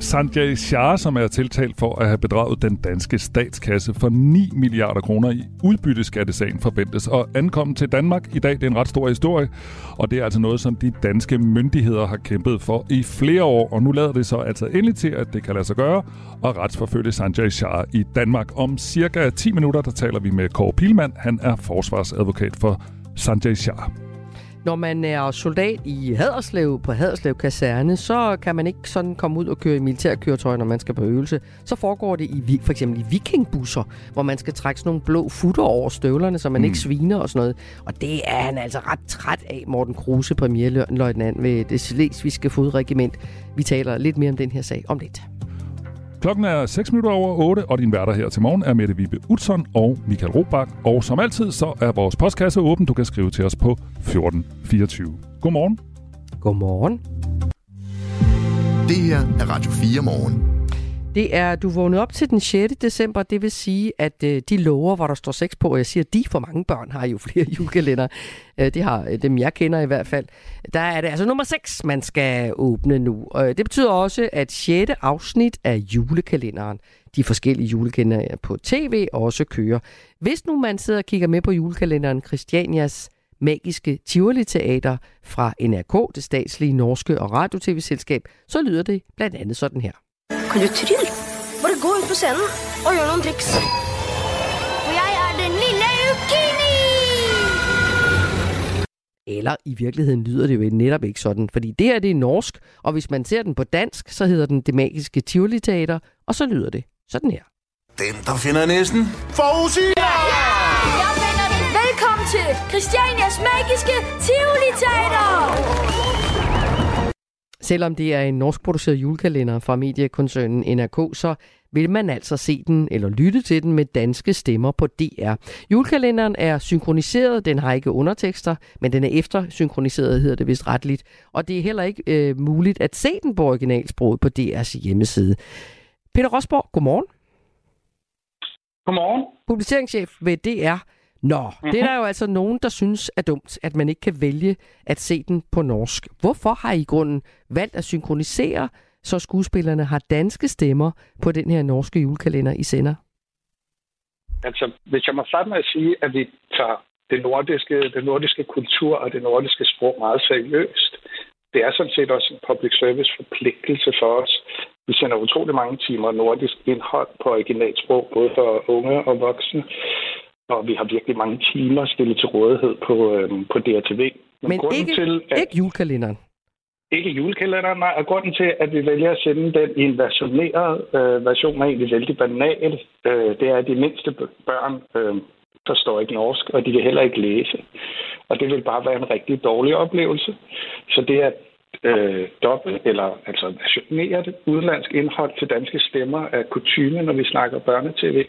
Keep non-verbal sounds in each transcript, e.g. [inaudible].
Sanjay Shah, som er tiltalt for at have bedraget den danske statskasse for 9 milliarder kroner i udbytteskattesagen, forventes at ankomme til Danmark i dag. Det er en ret stor historie, og det er altså noget, som de danske myndigheder har kæmpet for i flere år, og nu lader det så altså endelig til, at det kan lade sig gøre, og retsforfølge Sanjay Shah i Danmark. Om cirka 10 minutter, der taler vi med Kåre Pilmand. Han er forsvarsadvokat for Sanjay Shah. Når man er soldat i Haderslev på Haderslev Kaserne, så kan man ikke sådan komme ud og køre i militærkøretøj, når man skal på øvelse. Så foregår det i for eksempel i vikingbusser, hvor man skal trække sådan nogle blå futter over støvlerne, så man mm. ikke sviner og sådan noget. Og det er han altså ret træt af, Morten Kruse, premierløjtnant ved det slesvigske fodregiment. Vi taler lidt mere om den her sag om lidt. Klokken er 6 minutter over 8, og din værter her til morgen er Mette Vibe Utzon og Michael Robach. Og som altid, så er vores postkasse åben. Du kan skrive til os på 1424. Godmorgen. Godmorgen. Det her er Radio 4 morgen. Det er, du vågnede op til den 6. december, det vil sige, at øh, de lover, hvor der står 6 på, og jeg siger, de for mange børn har jo [laughs] flere julekalender. Øh, det har øh, dem, jeg kender i hvert fald. Der er det altså nummer 6, man skal åbne nu. Og øh, det betyder også, at 6. afsnit af julekalenderen, de forskellige julekalendere på tv, også kører. Hvis nu man sidder og kigger med på julekalenderen Christianias magiske Tivoli Teater fra NRK, det statslige norske og radio-tv-selskab, så lyder det blandt andet sådan her. Kan du trille? Bare gå ut på scenen og gjøre nogle triks. For jeg er den lille Ukini! Eller i virkeligheden lyder det jo netop ikke sådan, fordi det her det er norsk, og hvis man ser den på dansk, så hedder den Det Magiske Tivoli Teater, og så lyder det sådan her. Den, der finder næsten forudsiger! Ja! ja! Jeg finder det! Velkommen til Christianias Magiske Tivoli Teater! Selvom det er en norsk produceret julekalender fra mediekoncernen NRK, så vil man altså se den eller lytte til den med danske stemmer på DR. Julekalenderen er synkroniseret, den har ikke undertekster, men den er eftersynkroniseret, hedder det vist retligt. Og det er heller ikke øh, muligt at se den på originalsproget på DR's hjemmeside. Peter Rosborg, godmorgen. Godmorgen. Publiceringschef ved DR. Nå, mm-hmm. det er der jo altså nogen, der synes er dumt, at man ikke kan vælge at se den på norsk. Hvorfor har I i grunden valgt at synkronisere, så skuespillerne har danske stemmer på den her norske julekalender, I sender? Altså, hvis jeg må starte med at sige, at vi tager det nordiske, det nordiske kultur og det nordiske sprog meget seriøst. Det er sådan set også en public service forpligtelse for os. Vi sender utrolig mange timer nordisk indhold på originalsprog, både for unge og voksne og vi har virkelig mange timer stillet til rådighed på, øhm, på DRTV. Men, Men ikke, til, at, ikke julekalenderen? Ikke julekalenderen, nej. Og grunden til, at vi vælger at sende den i en versioneret øh, version, er egentlig vældig banal. Øh, det er, at de mindste børn øh, forstår ikke norsk, og de vil heller ikke læse. Og det vil bare være en rigtig dårlig oplevelse. Så det er øh, dobbelt, eller altså versioneret udenlandsk indhold til danske stemmer er kutume, når vi snakker børnetv.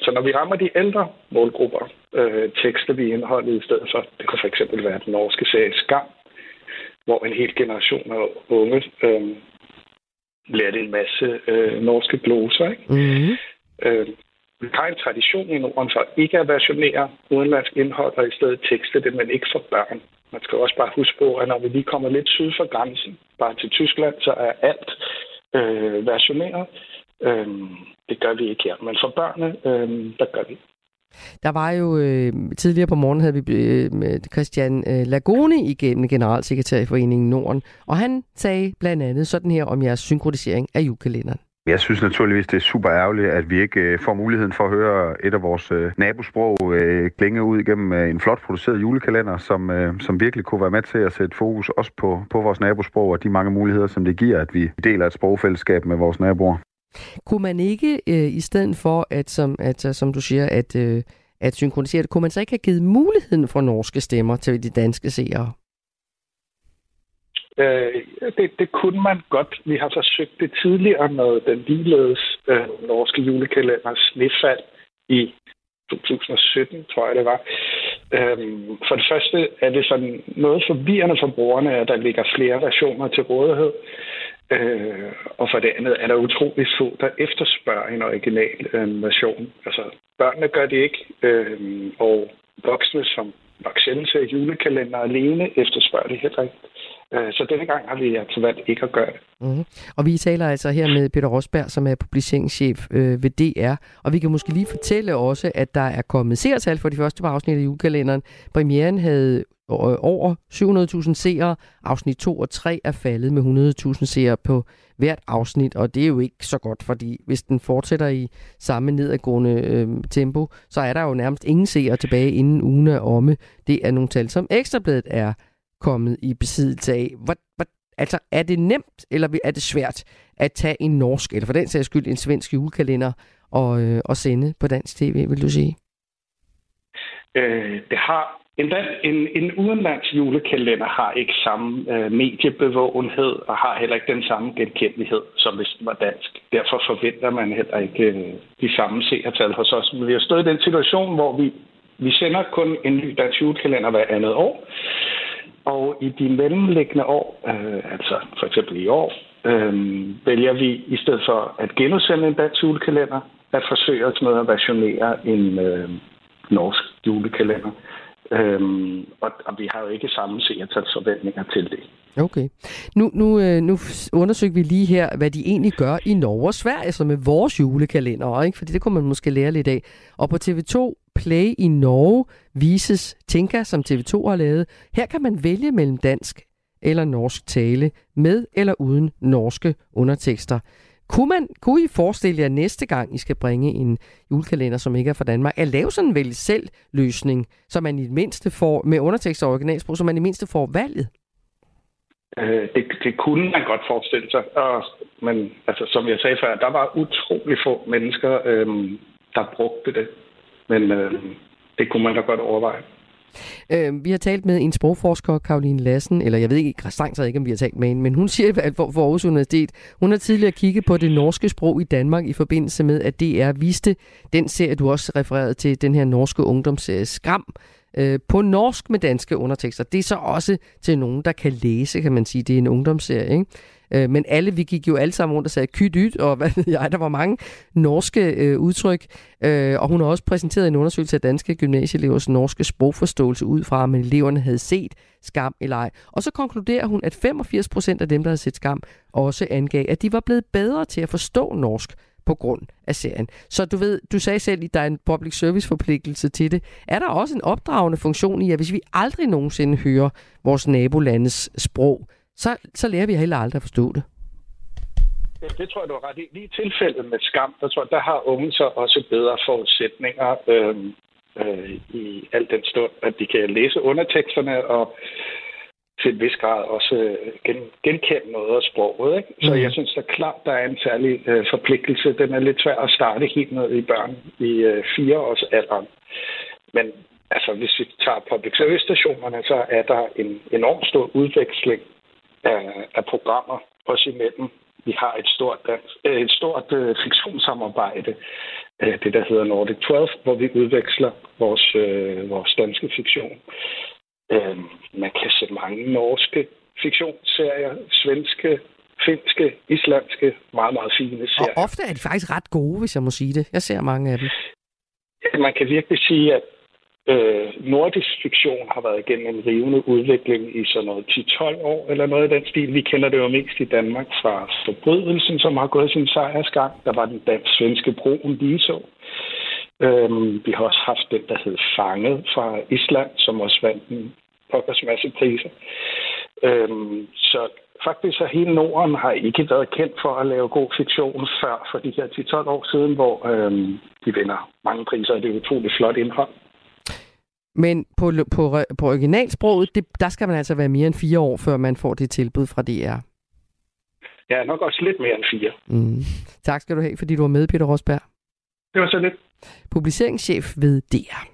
Så når vi rammer de ældre målgrupper, øh, tekster vi indholdet i stedet for, det kan fx være den norske serie Skam, hvor en hel generation af unge øh, lærte en masse øh, norske gloser. Ikke? Mm-hmm. Øh, vi har en tradition i Norden for ikke at versionere udenlandsk indhold, og i stedet tekste det, men ikke for børn. Man skal også bare huske på, at når vi lige kommer lidt syd for grænsen, bare til Tyskland, så er alt øh, versioneret. Øhm, det gør vi ikke her. Men for børnene, øhm, der gør vi. Der var jo øh, tidligere på morgen havde vi øh, med Christian øh, Lagoni igennem generalsekretær i Foreningen Norden, og han sagde blandt andet sådan her om jeres synkronisering af julekalenderen. Jeg synes naturligvis, det er super ærgerligt, at vi ikke øh, får muligheden for at høre et af vores øh, nabosprog øh, klinge ud igennem øh, en flot produceret julekalender, som, øh, som virkelig kunne være med til at sætte fokus også på, på vores nabosprog og de mange muligheder, som det giver, at vi deler et sprogfællesskab med vores naboer. Kunne man ikke, øh, i stedet for, at som, at, øh, som du siger, at, øh, at synkronisere det, kunne man så ikke have givet muligheden for norske stemmer til de danske seere? Øh, det, det kunne man godt. Vi har forsøgt det tidligere med den ligeledes øh, norske julekalender Snefald i 2017, tror jeg det var. Øhm, for det første er det sådan noget forvirrende for brugerne, at der ligger flere versioner til rådighed. Øh, og for det andet er der utrolig få, der efterspørger en original øh, version. Altså, børnene gør det ikke, øh, og voksne, som nok sjældent ser julekalender alene, efterspørger det heller ikke. Øh, så denne gang har vi altså valgt ikke at gøre det. Mm. Og vi taler altså her med Peter Rosberg, som er publiceringschef øh, ved DR. Og vi kan måske lige fortælle også, at der er kommet seertal for de første par afsnit af julekalenderen. Premieren havde øh, over 700.000 seere. Afsnit 2 og 3 er faldet med 100.000 seere på hvert afsnit, og det er jo ikke så godt, fordi hvis den fortsætter i samme nedadgående øh, tempo, så er der jo nærmest ingen seere tilbage inden ugen er omme. Det er nogle tal, som Ekstrabladet er kommet i besiddelse af. Hvor, hvor, altså, er det nemt, eller er det svært at tage en norsk, eller for den sags skyld en svensk julekalender og, øh, og sende på dansk tv, vil du sige? Øh, det har en, en, en udenlands julekalender har ikke samme øh, mediebevågenhed og har heller ikke den samme genkendelighed, som hvis den var dansk. Derfor forventer man heller ikke øh, de samme seertal hos os. Men vi har stået i den situation, hvor vi, vi sender kun en ny dansk julekalender hver andet år. Og i de mellemliggende år, øh, altså for eksempel i år, øh, vælger vi i stedet for at genudsende en dansk julekalender, at forsøge os med at versionere en øh, norsk julekalender. Øhm, og, og vi har jo ikke samme seertalsforventninger til det. Okay. Nu, nu, øh, nu undersøgte vi lige her, hvad de egentlig gør i Norge og Sverige, så med vores julekalender, ikke? fordi det kunne man måske lære lidt af. Og på TV2 Play i Norge vises Tinka, som TV2 har lavet. Her kan man vælge mellem dansk eller norsk tale, med eller uden norske undertekster. Kunne, man, kunne I forestille jer næste gang, I skal bringe en julekalender, som ikke er fra Danmark, at lave sådan en vælge selv løsning, så man i det mindste får, med undertekster og originalsprog, så man i det mindste får valget? Øh, det, det kunne man godt forestille sig. Og, men altså, som jeg sagde før, der var utrolig få mennesker, øh, der brugte det. Men øh, det kunne man da godt overveje. Øh, vi har talt med en sprogforsker, Karoline Lassen, eller jeg ved ikke, strengt ikke, om vi har talt med hende, men hun siger, at for, for Aarhus Universitet, hun har tidligere kigget på det norske sprog i Danmark i forbindelse med, at DR viste den serie, du også refererede til, den her norske ungdomsserie Skram, øh, på norsk med danske undertekster. Det er så også til nogen, der kan læse, kan man sige. Det er en ungdomsserie, ikke? Øh, men alle, vi gik jo alle sammen rundt og sagde kydyt, og [laughs] hvad ved jeg, der var mange norske øh, udtryk. Øh, og hun har også præsenteret en undersøgelse af danske gymnasieelevers norske sprogforståelse ud fra, om eleverne havde set skam eller ej. Og så konkluderer hun, at 85 procent af dem, der havde set skam, også angav, at de var blevet bedre til at forstå norsk på grund af serien. Så du ved, du sagde selv, at der er en public service forpligtelse til det. Er der også en opdragende funktion i, at hvis vi aldrig nogensinde hører vores nabolandes sprog, så, så lærer vi heller aldrig at forstå det. Ja, det tror jeg, du har ret i. Lige i tilfældet med skam, der tror jeg, der har unge så også bedre forudsætninger øh, øh, i al den stund, at de kan læse underteksterne og til en vis grad også øh, gen, genkende noget af sproget. Ikke? Så mm. jeg synes da klart, der er en særlig øh, forpligtelse. Den er lidt svær at starte helt ned i børn i øh, alderen. Men altså, hvis vi tager public service stationerne, så er der en enorm stor udveksling af, af programmer os imellem. Vi har et stort, dansk, øh, et stort øh, fiktionssamarbejde, øh, det der hedder Nordic 12, hvor vi udveksler vores, øh, vores danske fiktion. Øh, man kan se mange norske fiktionsserier, svenske, finske, islandske, meget, meget fine serier. Og ofte er de faktisk ret gode, hvis jeg må sige det. Jeg ser mange af dem. Man kan virkelig sige, at Øh, nordisk fiktion har været igennem en rivende udvikling i sådan noget 10-12 år, eller noget i den stil. Vi kender det jo mest i Danmark fra Forbrydelsen, som har gået sin sejrsgang. Der var den dansk-svenske broen lige så. Øhm, vi har også haft den, der hed Fanget fra Island, som også vandt en pokkers masse priser. Øhm, så faktisk så hele Norden har ikke været kendt for at lave god fiktion før for de her 10-12 år siden, hvor øhm, de vinder mange priser, og det er utroligt flot indhold. Men på, på, på originalsproget, det, der skal man altså være mere end fire år, før man får det tilbud fra DR. Ja, nok også lidt mere end fire. Mm. Tak skal du have, fordi du var med, Peter Rosberg. Det var så lidt. Publiceringschef ved DR.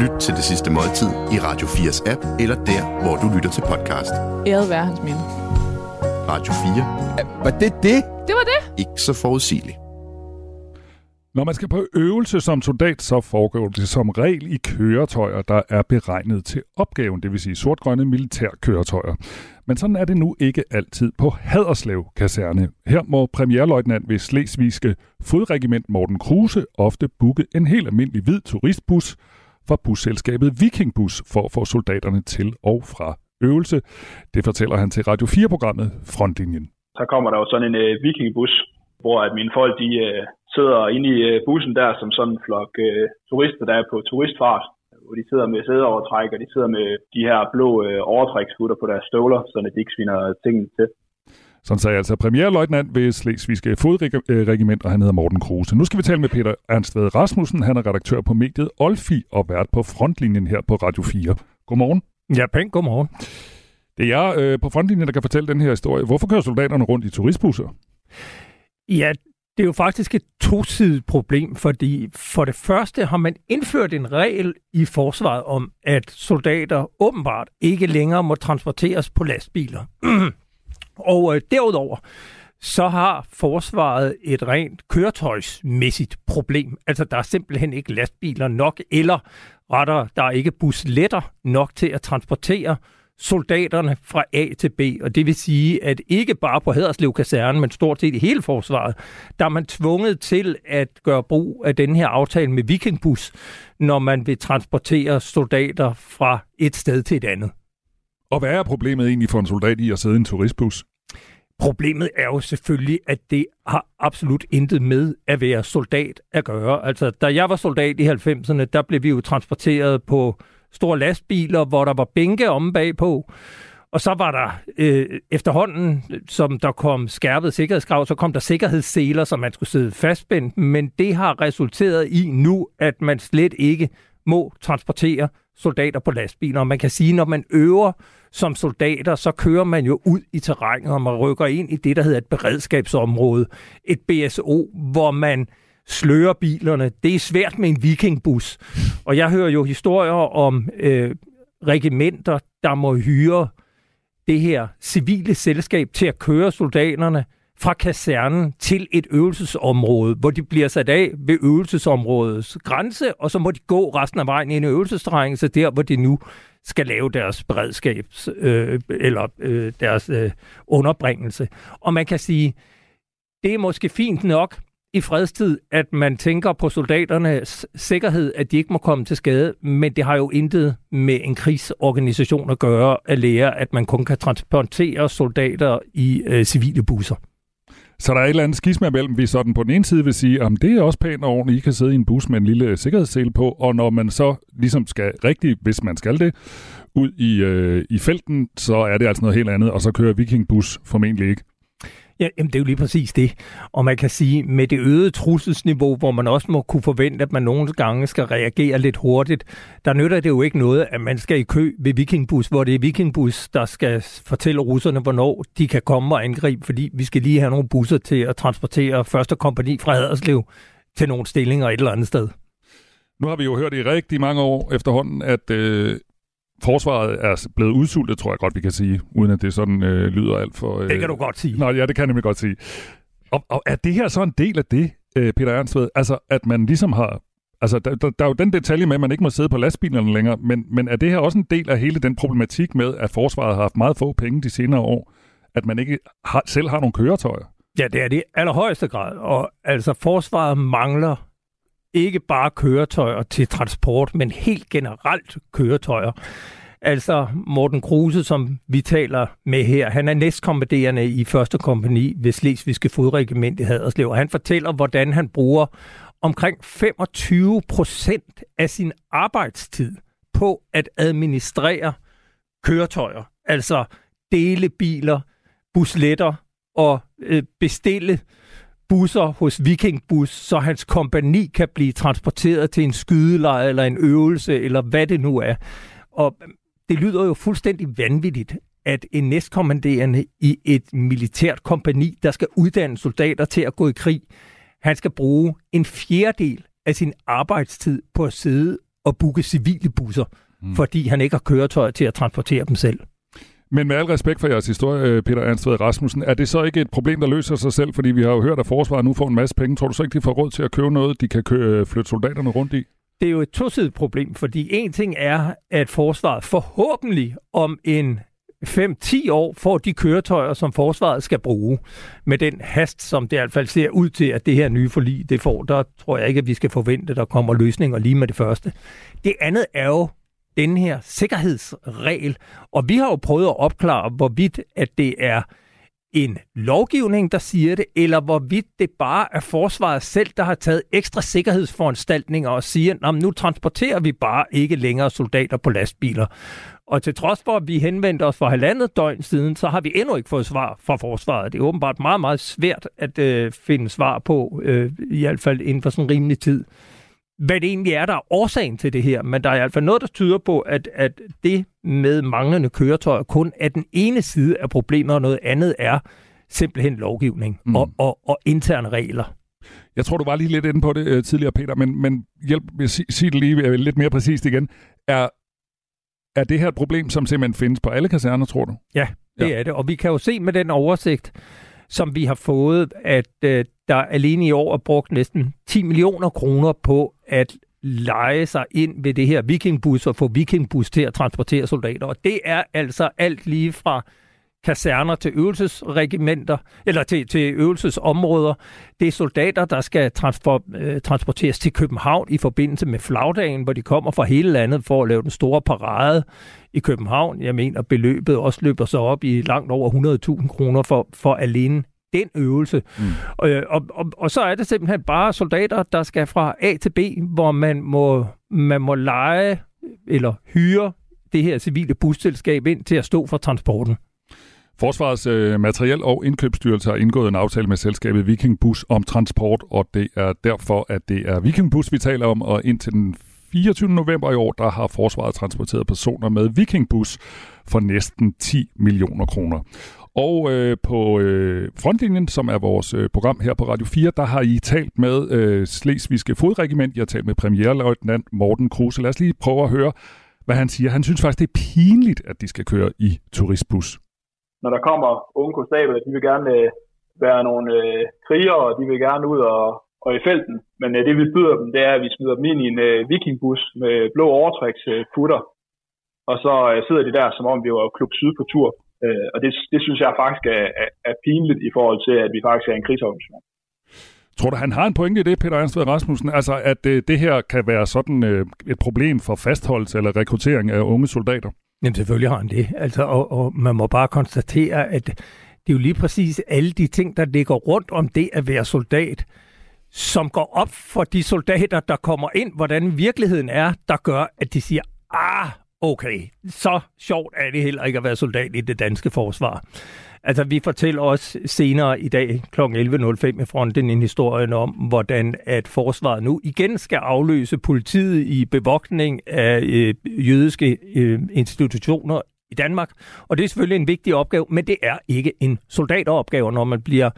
Lyt til det sidste måltid i Radio 4's app, eller der, hvor du lytter til podcast. Æret være hans minde. Radio 4. Var det det? Det var det. Ikke så forudsigeligt. Når man skal på øvelse som soldat, så foregår det som regel i køretøjer, der er beregnet til opgaven, det vil sige sortgrønne militærkøretøjer. Men sådan er det nu ikke altid på Haderslev kaserne. Her må premierløjtnant ved Slesvigske Fodregiment Morten Kruse ofte booke en helt almindelig hvid turistbus fra busselskabet Vikingbus for at få soldaterne til og fra øvelse. Det fortæller han til Radio 4-programmet Frontlinjen. Så kommer der jo sådan en øh, vikingbus, hvor at mine folk de, øh, sidder inde i øh, bussen der som sådan en flok øh, turister, der er på turistfart. Hvor de sidder med sædeovertræk, og de sidder med de her blå øh, overtræksfutter på deres støvler, så de ikke sviner tingene til. Sådan sagde altså premierløjtnant ved Slesvigske Fodregiment, og han hedder Morten Kruse. Nu skal vi tale med Peter Ernstved Rasmussen. Han er redaktør på mediet Olfi og vært på frontlinjen her på Radio 4. Godmorgen. Ja, pænt godmorgen. Det er jeg øh, på frontlinjen, der kan fortælle den her historie. Hvorfor kører soldaterne rundt i turistbusser? Ja, det er jo faktisk et tosidigt problem, fordi for det første har man indført en regel i forsvaret om, at soldater åbenbart ikke længere må transporteres på lastbiler. [clears throat] og øh, derudover, så har forsvaret et rent køretøjsmæssigt problem. Altså, der er simpelthen ikke lastbiler nok, eller retter, der er ikke busletter nok til at transportere soldaterne fra A til B. Og det vil sige, at ikke bare på Haderslev Kaserne, men stort set i hele forsvaret, der er man tvunget til at gøre brug af den her aftale med Vikingbus, når man vil transportere soldater fra et sted til et andet. Og hvad er problemet egentlig for en soldat i at sidde i en turistbus? Problemet er jo selvfølgelig, at det har absolut intet med at være soldat at gøre. Altså, da jeg var soldat i 90'erne, der blev vi jo transporteret på store lastbiler, hvor der var bænke omme bagpå. Og så var der øh, efterhånden, som der kom skærpet sikkerhedskrav, så kom der sikkerhedsseler, som man skulle sidde fastspændt. Men det har resulteret i nu, at man slet ikke må transportere soldater på lastbiler. Og man kan sige, når man øver som soldater, så kører man jo ud i terrænet, og man rykker ind i det, der hedder et beredskabsområde, et BSO, hvor man slører bilerne. Det er svært med en vikingbus. Og jeg hører jo historier om øh, regimenter, der må hyre det her civile selskab til at køre soldaterne fra kasernen til et øvelsesområde, hvor de bliver sat af ved øvelsesområdets grænse, og så må de gå resten af vejen ind i øvelsesterrænet, så der, hvor de nu skal lave deres beredskabs øh, eller øh, deres øh, underbringelse. Og man kan sige, det er måske fint nok, i fredstid, at man tænker på soldaternes sikkerhed, at de ikke må komme til skade, men det har jo intet med en krigsorganisation at gøre at lære, at man kun kan transportere soldater i øh, civile busser. Så der er et eller andet skisma mellem, vi sådan på den ene side vil sige, om det er også pænt og ordentligt, I kan sidde i en bus med en lille øh, sikkerhedssele på, og når man så ligesom skal rigtigt, hvis man skal det, ud i, øh, i felten, så er det altså noget helt andet, og så kører Vikingbus formentlig ikke. Ja, jamen det er jo lige præcis det. Og man kan sige, med det øgede trusselsniveau, hvor man også må kunne forvente, at man nogle gange skal reagere lidt hurtigt, der nytter det jo ikke noget, at man skal i kø ved Vikingbus, hvor det er Vikingbus, der skal fortælle russerne, hvornår de kan komme og angribe, fordi vi skal lige have nogle busser til at transportere første kompani fra Haderslev til nogle stillinger et eller andet sted. Nu har vi jo hørt i rigtig mange år efterhånden, at øh, forsvaret er blevet udsultet, tror jeg godt, vi kan sige, uden at det sådan øh, lyder alt for... Øh... Det kan du godt sige. Nå, ja, det kan jeg nemlig godt sige. Og, og er det her så en del af det, øh, Peter Ernstved? Altså, at man ligesom har... Altså, der, der, der er jo den detalje med, at man ikke må sidde på lastbilerne længere, men, men er det her også en del af hele den problematik med, at forsvaret har haft meget få penge de senere år, at man ikke har, selv har nogle køretøjer? Ja, det er det allerhøjeste grad. Og altså, forsvaret mangler ikke bare køretøjer til transport, men helt generelt køretøjer. Altså Morten Kruse, som vi taler med her, han er næstkommanderende i første kompani ved Slesvigske Fodregiment i Haderslev, og han fortæller, hvordan han bruger omkring 25 procent af sin arbejdstid på at administrere køretøjer, altså delebiler, busletter og øh, bestille busser hos Vikingbus, så hans kompani kan blive transporteret til en skydelejr eller en øvelse, eller hvad det nu er. Og det lyder jo fuldstændig vanvittigt, at en næstkommanderende i et militært kompani, der skal uddanne soldater til at gå i krig, han skal bruge en fjerdedel af sin arbejdstid på at sidde og booke civile busser, mm. fordi han ikke har køretøjer til at transportere dem selv. Men med al respekt for jeres historie, øh, Peter Ernstved Rasmussen, er det så ikke et problem, der løser sig selv? Fordi vi har jo hørt, at forsvaret nu får en masse penge. Tror du så ikke, de får råd til at købe noget, de kan kø- øh, flytte soldaterne rundt i? Det er jo et tosidigt problem, fordi en ting er, at forsvaret forhåbentlig om en 5-10 år får de køretøjer, som forsvaret skal bruge. Med den hast, som det i hvert fald ser ud til, at det her nye forlig det får, der tror jeg ikke, at vi skal forvente, at der kommer løsninger lige med det første. Det andet er jo den her sikkerhedsregel, og vi har jo prøvet at opklare, hvorvidt at det er en lovgivning, der siger det, eller hvorvidt det bare er forsvaret selv, der har taget ekstra sikkerhedsforanstaltninger og siger, at nu transporterer vi bare ikke længere soldater på lastbiler. Og til trods for, at vi henvendte os for halvandet døgn siden, så har vi endnu ikke fået svar fra forsvaret. Det er åbenbart meget, meget svært at øh, finde svar på, øh, i hvert fald inden for sådan en rimelig tid, hvad det egentlig er, der er årsagen til det her. Men der er i hvert fald noget, der tyder på, at, at det med manglende køretøjer kun er den ene side af problemet, og noget andet er simpelthen lovgivning mm. og, og, og interne regler. Jeg tror, du var lige lidt inde på det øh, tidligere, Peter, men, men hjælp med at sige, sige det lige øh, lidt mere præcist igen. Er, er det her et problem, som simpelthen findes på alle kaserner, tror du? Ja, det ja. er det. Og vi kan jo se med den oversigt, som vi har fået, at øh, der alene i år er brugt næsten 10 millioner kroner på at lege sig ind ved det her vikingbus og få vikingbus til at transportere soldater. Og det er altså alt lige fra kaserner til øvelsesregimenter, eller til, til øvelsesområder. Det er soldater, der skal transfer, øh, transporteres til København i forbindelse med flagdagen, hvor de kommer fra hele landet for at lave den store parade i København. Jeg mener, beløbet også løber sig op i langt over 100.000 kroner for, for alene den øvelse. Mm. Og, og, og, og så er det simpelthen bare soldater, der skal fra A til B, hvor man må, man må lege eller hyre det her civile busselskab ind til at stå for transporten. Forsvarets øh, materiel- og indkøbsstyrelse har indgået en aftale med selskabet Viking Bus om transport, og det er derfor, at det er Viking Bus, vi taler om, og indtil den 24. november i år, der har Forsvaret transporteret personer med Viking Bus for næsten 10 millioner kroner. Og øh, på øh, frontlinjen, som er vores øh, program her på Radio 4, der har I talt med øh, Slesvigske Fodregiment. Jeg har talt med premierløjtnant Morten Kruse. Lad os lige prøve at høre, hvad han siger. Han synes faktisk, det er pinligt, at de skal køre i turistbus når der kommer unge konstabler, de vil gerne øh, være nogle øh, krigere, og de vil gerne ud og, og i felten. Men øh, det vi byder dem, det er, at vi smider dem ind i en øh, vikingbus med blå overtræksfutter, øh, og så øh, sidder de der, som om vi var klub syd på tur. Øh, og det, det synes jeg faktisk er, er, er pinligt i forhold til, at vi faktisk er en krigsorganisation. Tror du, han har en pointe i det, Peter Ernstved Rasmussen? Altså, at øh, det her kan være sådan øh, et problem for fastholdelse eller rekruttering af unge soldater? Jamen selvfølgelig har han det. Altså, og, og man må bare konstatere, at det er jo lige præcis alle de ting, der ligger rundt om det at være soldat, som går op for de soldater, der kommer ind, hvordan virkeligheden er, der gør, at de siger, ah, okay, så sjovt er det heller ikke at være soldat i det danske forsvar. Altså, vi fortæller også senere i dag kl. 11.05 i fronten en historie om, hvordan at forsvaret nu igen skal afløse politiet i bevogtning af øh, jødiske øh, institutioner i Danmark. Og det er selvfølgelig en vigtig opgave, men det er ikke en soldateropgave, når man bliver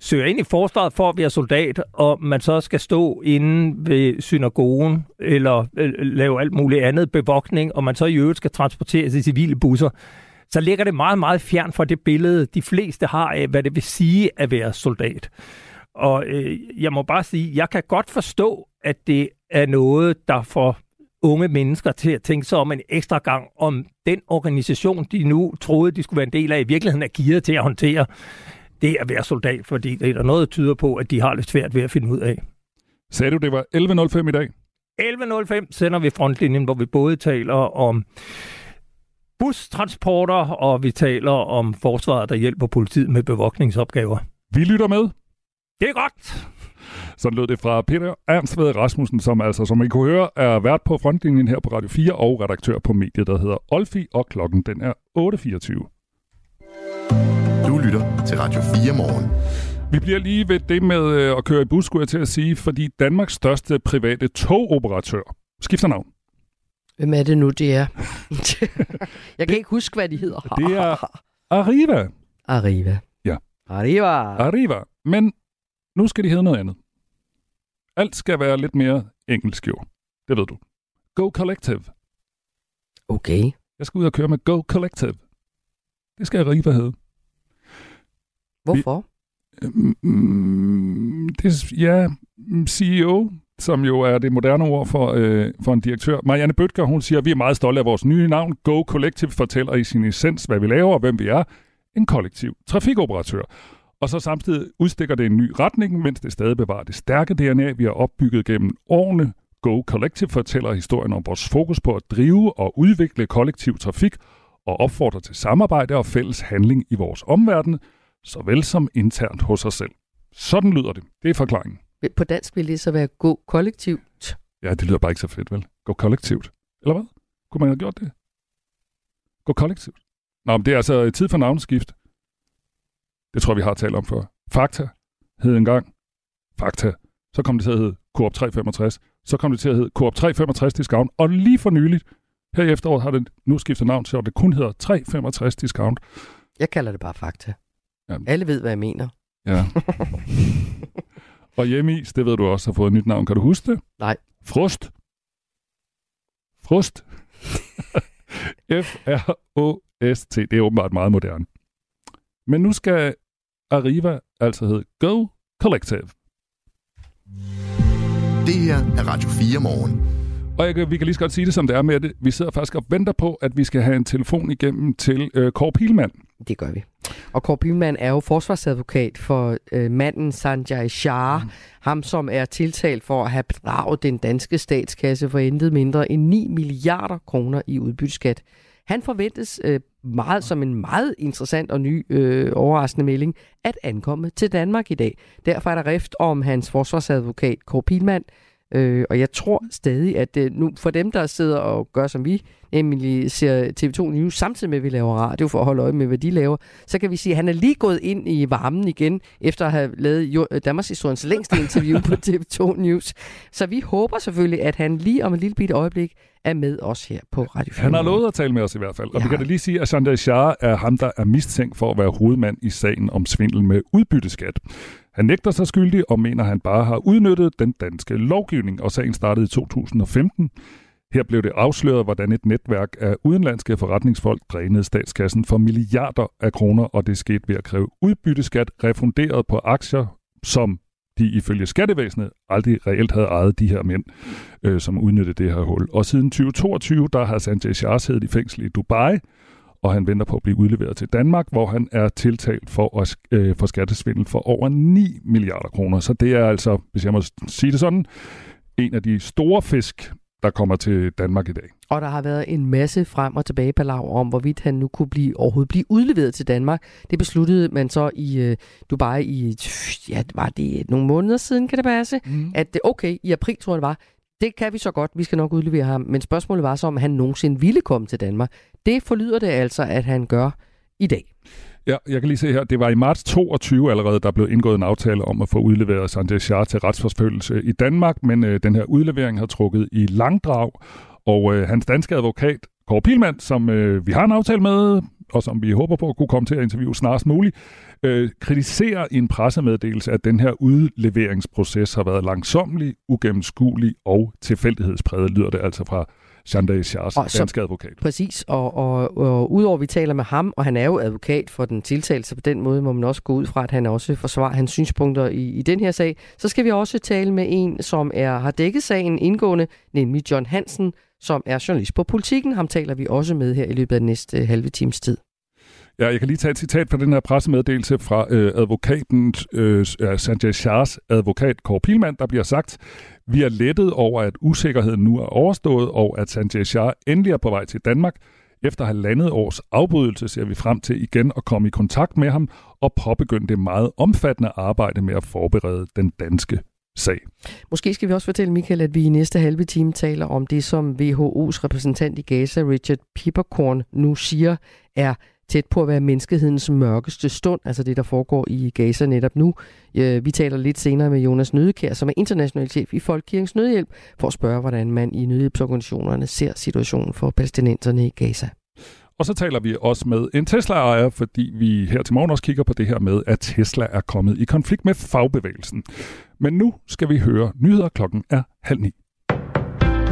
søger ind i forsvaret for at være soldat, og man så skal stå inde ved synagogen eller øh, lave alt muligt andet bevogtning, og man så i øvrigt skal transporteres i civile busser så ligger det meget, meget fjern fra det billede, de fleste har af, hvad det vil sige at være soldat. Og øh, jeg må bare sige, jeg kan godt forstå, at det er noget, der får unge mennesker til at tænke sig om en ekstra gang, om den organisation, de nu troede, de skulle være en del af, i virkeligheden er gearet til at håndtere det at være soldat, fordi det er der noget, der tyder på, at de har lidt svært ved at finde ud af. Sagde du, det var 11.05 i dag? 11.05 sender vi frontlinjen, hvor vi både taler om bustransporter, og vi taler om forsvaret, der hjælper politiet med bevogtningsopgaver. Vi lytter med. Det er godt. Sådan lød det fra Peter Ernstved Rasmussen, som altså, som I kunne høre, er vært på frontlinjen her på Radio 4 og redaktør på mediet, der hedder Olfi, og klokken den er 8.24. Du lytter til Radio 4 morgen. Vi bliver lige ved det med øh, at køre i bus, skulle jeg til at sige, fordi Danmarks største private togoperatør skifter navn. Hvem er det nu, det er? [laughs] jeg kan ikke huske, hvad de hedder. Det er Arriva. Arriva. Ja. Arriva. Arriva. Men nu skal de hedde noget andet. Alt skal være lidt mere engelsk jo. Det ved du. Go Collective. Okay. Jeg skal ud og køre med Go Collective. Det skal Arriva hedde. Hvorfor? Mm, mm, det er, ja, mm, CEO, som jo er det moderne ord for, øh, for en direktør. Marianne Bøtger, hun siger, at vi er meget stolte af vores nye navn. Go Collective fortæller i sin essens, hvad vi laver og hvem vi er. En kollektiv trafikoperatør. Og så samtidig udstikker det en ny retning, mens det stadig bevarer det stærke DNA, vi har opbygget gennem årene. Go Collective fortæller historien om vores fokus på at drive og udvikle kollektiv trafik og opfordrer til samarbejde og fælles handling i vores omverden, såvel som internt hos os selv. Sådan lyder det. Det er forklaringen. På dansk vil det så være gå kollektivt. Ja, det lyder bare ikke så fedt, vel? Gå kollektivt. Eller hvad? Kunne man have gjort det? Gå kollektivt. Nå, men det er altså tid for navneskift. Det tror jeg, vi har talt om før. Fakta hed engang Fakta. Så kom det til at hedde Coop 365. Så kom det til at hedde Coop 365 Discount. Og lige for nyligt, her i efteråret, har det nu skiftet navn til, at det kun hedder 365 Discount. Jeg kalder det bare Fakta. Ja. Alle ved, hvad jeg mener. Ja. [laughs] og hjemmeis, det ved du også, har fået et nyt navn. Kan du huske det? Nej. Frust. Frust. [laughs] F-R-O-S-T. Det er åbenbart meget moderne. Men nu skal Arriva altså hedde Go Collective. Det her er Radio 4 morgen. Og jeg, vi kan lige så godt sige det, som det er med det. Vi sidder faktisk og venter på, at vi skal have en telefon igennem til øh, Kåre Pilmand. Det gør vi. Og Kåre Pilman er jo forsvarsadvokat for øh, manden Sanjay Shah, mm. ham som er tiltalt for at have bedraget den danske statskasse for intet mindre end 9 milliarder kroner i udbytteskat. Han forventes øh, meget som en meget interessant og ny øh, overraskende melding at ankomme til Danmark i dag. Derfor er der rift om hans forsvarsadvokat Kåre Pilman, Øh, og jeg tror stadig, at øh, nu for dem, der sidder og gør som vi, nemlig ser TV2 News, samtidig med, at vi laver radio for at holde øje med, hvad de laver, så kan vi sige, at han er lige gået ind i varmen igen, efter at have lavet jo- øh, Danmarks historiens længste interview på [laughs] TV2 News. Så vi håber selvfølgelig, at han lige om et lille bitte øjeblik er med os her på Radio 4. Han har lovet at tale med os i hvert fald. Og ja. vi kan da lige sige, at Sanjay Shah er ham, der er mistænkt for at være hovedmand i sagen om svindel med udbytteskat. Han nægter sig skyldig og mener, at han bare har udnyttet den danske lovgivning, og sagen startede i 2015. Her blev det afsløret, hvordan et netværk af udenlandske forretningsfolk drænede statskassen for milliarder af kroner, og det skete ved at kræve udbytteskat refunderet på aktier, som de ifølge skattevæsenet aldrig reelt havde ejet de her mænd, øh, som udnyttede det her hul. Og siden 2022, der har Sanjay Shah siddet i fængsel i Dubai, og han venter på at blive udleveret til Danmark, hvor han er tiltalt for, at, øh, for skattesvindel for over 9 milliarder kroner. Så det er altså, hvis jeg må sige det sådan, en af de store fisk, der kommer til Danmark i dag. Og der har været en masse frem og tilbage på lav om, hvorvidt han nu kunne blive, overhovedet blive udleveret til Danmark. Det besluttede man så i øh, Dubai i, ja, var det nogle måneder siden, kan det passe? Mm. At det okay, i april tror jeg det var, det kan vi så godt, vi skal nok udlevere ham. Men spørgsmålet var så, om han nogensinde ville komme til Danmark. Det forlyder det altså, at han gør i dag. Ja, jeg kan lige se her, det var i marts 22 allerede, der blev indgået en aftale om at få udleveret Sanjay Shah til retsforfølgelse i Danmark, men øh, den her udlevering har trukket i langdrag, og øh, hans danske advokat, Kåre Pilmand, som øh, vi har en aftale med, og som vi håber på at kunne komme til at interviewe snarest muligt, øh, kritiserer i en pressemeddelelse, at den her udleveringsproces har været langsomlig, ugennemskuelig og tilfældighedspræget, lyder det altså fra Sanjay Shahs Og danske advokat. Præcis, og, og, og udover at vi taler med ham, og han er jo advokat for den tiltalte, så på den måde må man også gå ud fra, at han også forsvarer hans synspunkter i, i den her sag. Så skal vi også tale med en, som er har dækket sagen indgående, nemlig John Hansen, som er journalist på Politiken. Ham taler vi også med her i løbet af den næste øh, halve times tid. Ja, jeg kan lige tage et citat fra den her pressemeddelelse fra øh, advokaten øh, Sanjay Shahs advokat Kåre Pilman, der bliver sagt, vi er lettet over, at usikkerheden nu er overstået, og at Sanjay Shah endelig er på vej til Danmark. Efter halvandet års afbrydelse ser vi frem til igen at komme i kontakt med ham og påbegynde det meget omfattende arbejde med at forberede den danske sag. Måske skal vi også fortælle, Michael, at vi i næste halve time taler om det, som WHO's repræsentant i Gaza, Richard Pipperkorn, nu siger er tæt på at være menneskehedens mørkeste stund, altså det, der foregår i Gaza netop nu. Vi taler lidt senere med Jonas Nødekær, som er international chef i Folkekirkens Nødhjælp, for at spørge, hvordan man i nødhjælpsorganisationerne ser situationen for palæstinenserne i Gaza. Og så taler vi også med en Tesla-ejer, fordi vi her til morgen også kigger på det her med, at Tesla er kommet i konflikt med fagbevægelsen. Men nu skal vi høre nyheder. Klokken er halv ni.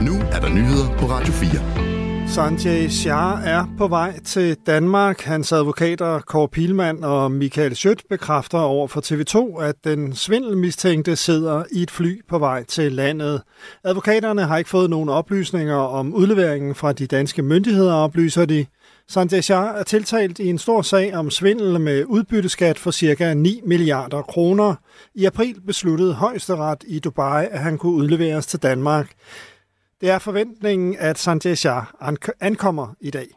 Nu er der nyheder på Radio 4. Sanjay Shah er på vej til Danmark. Hans advokater Kåre Pilman og Michael Schødt bekræfter over for TV2, at den svindelmistænkte sidder i et fly på vej til landet. Advokaterne har ikke fået nogen oplysninger om udleveringen fra de danske myndigheder, oplyser de. Sanjay Shah er tiltalt i en stor sag om svindel med udbytteskat for ca. 9 milliarder kroner. I april besluttede højesteret i Dubai, at han kunne udleveres til Danmark. Det er forventningen, at Sanjay Shah ankommer i dag.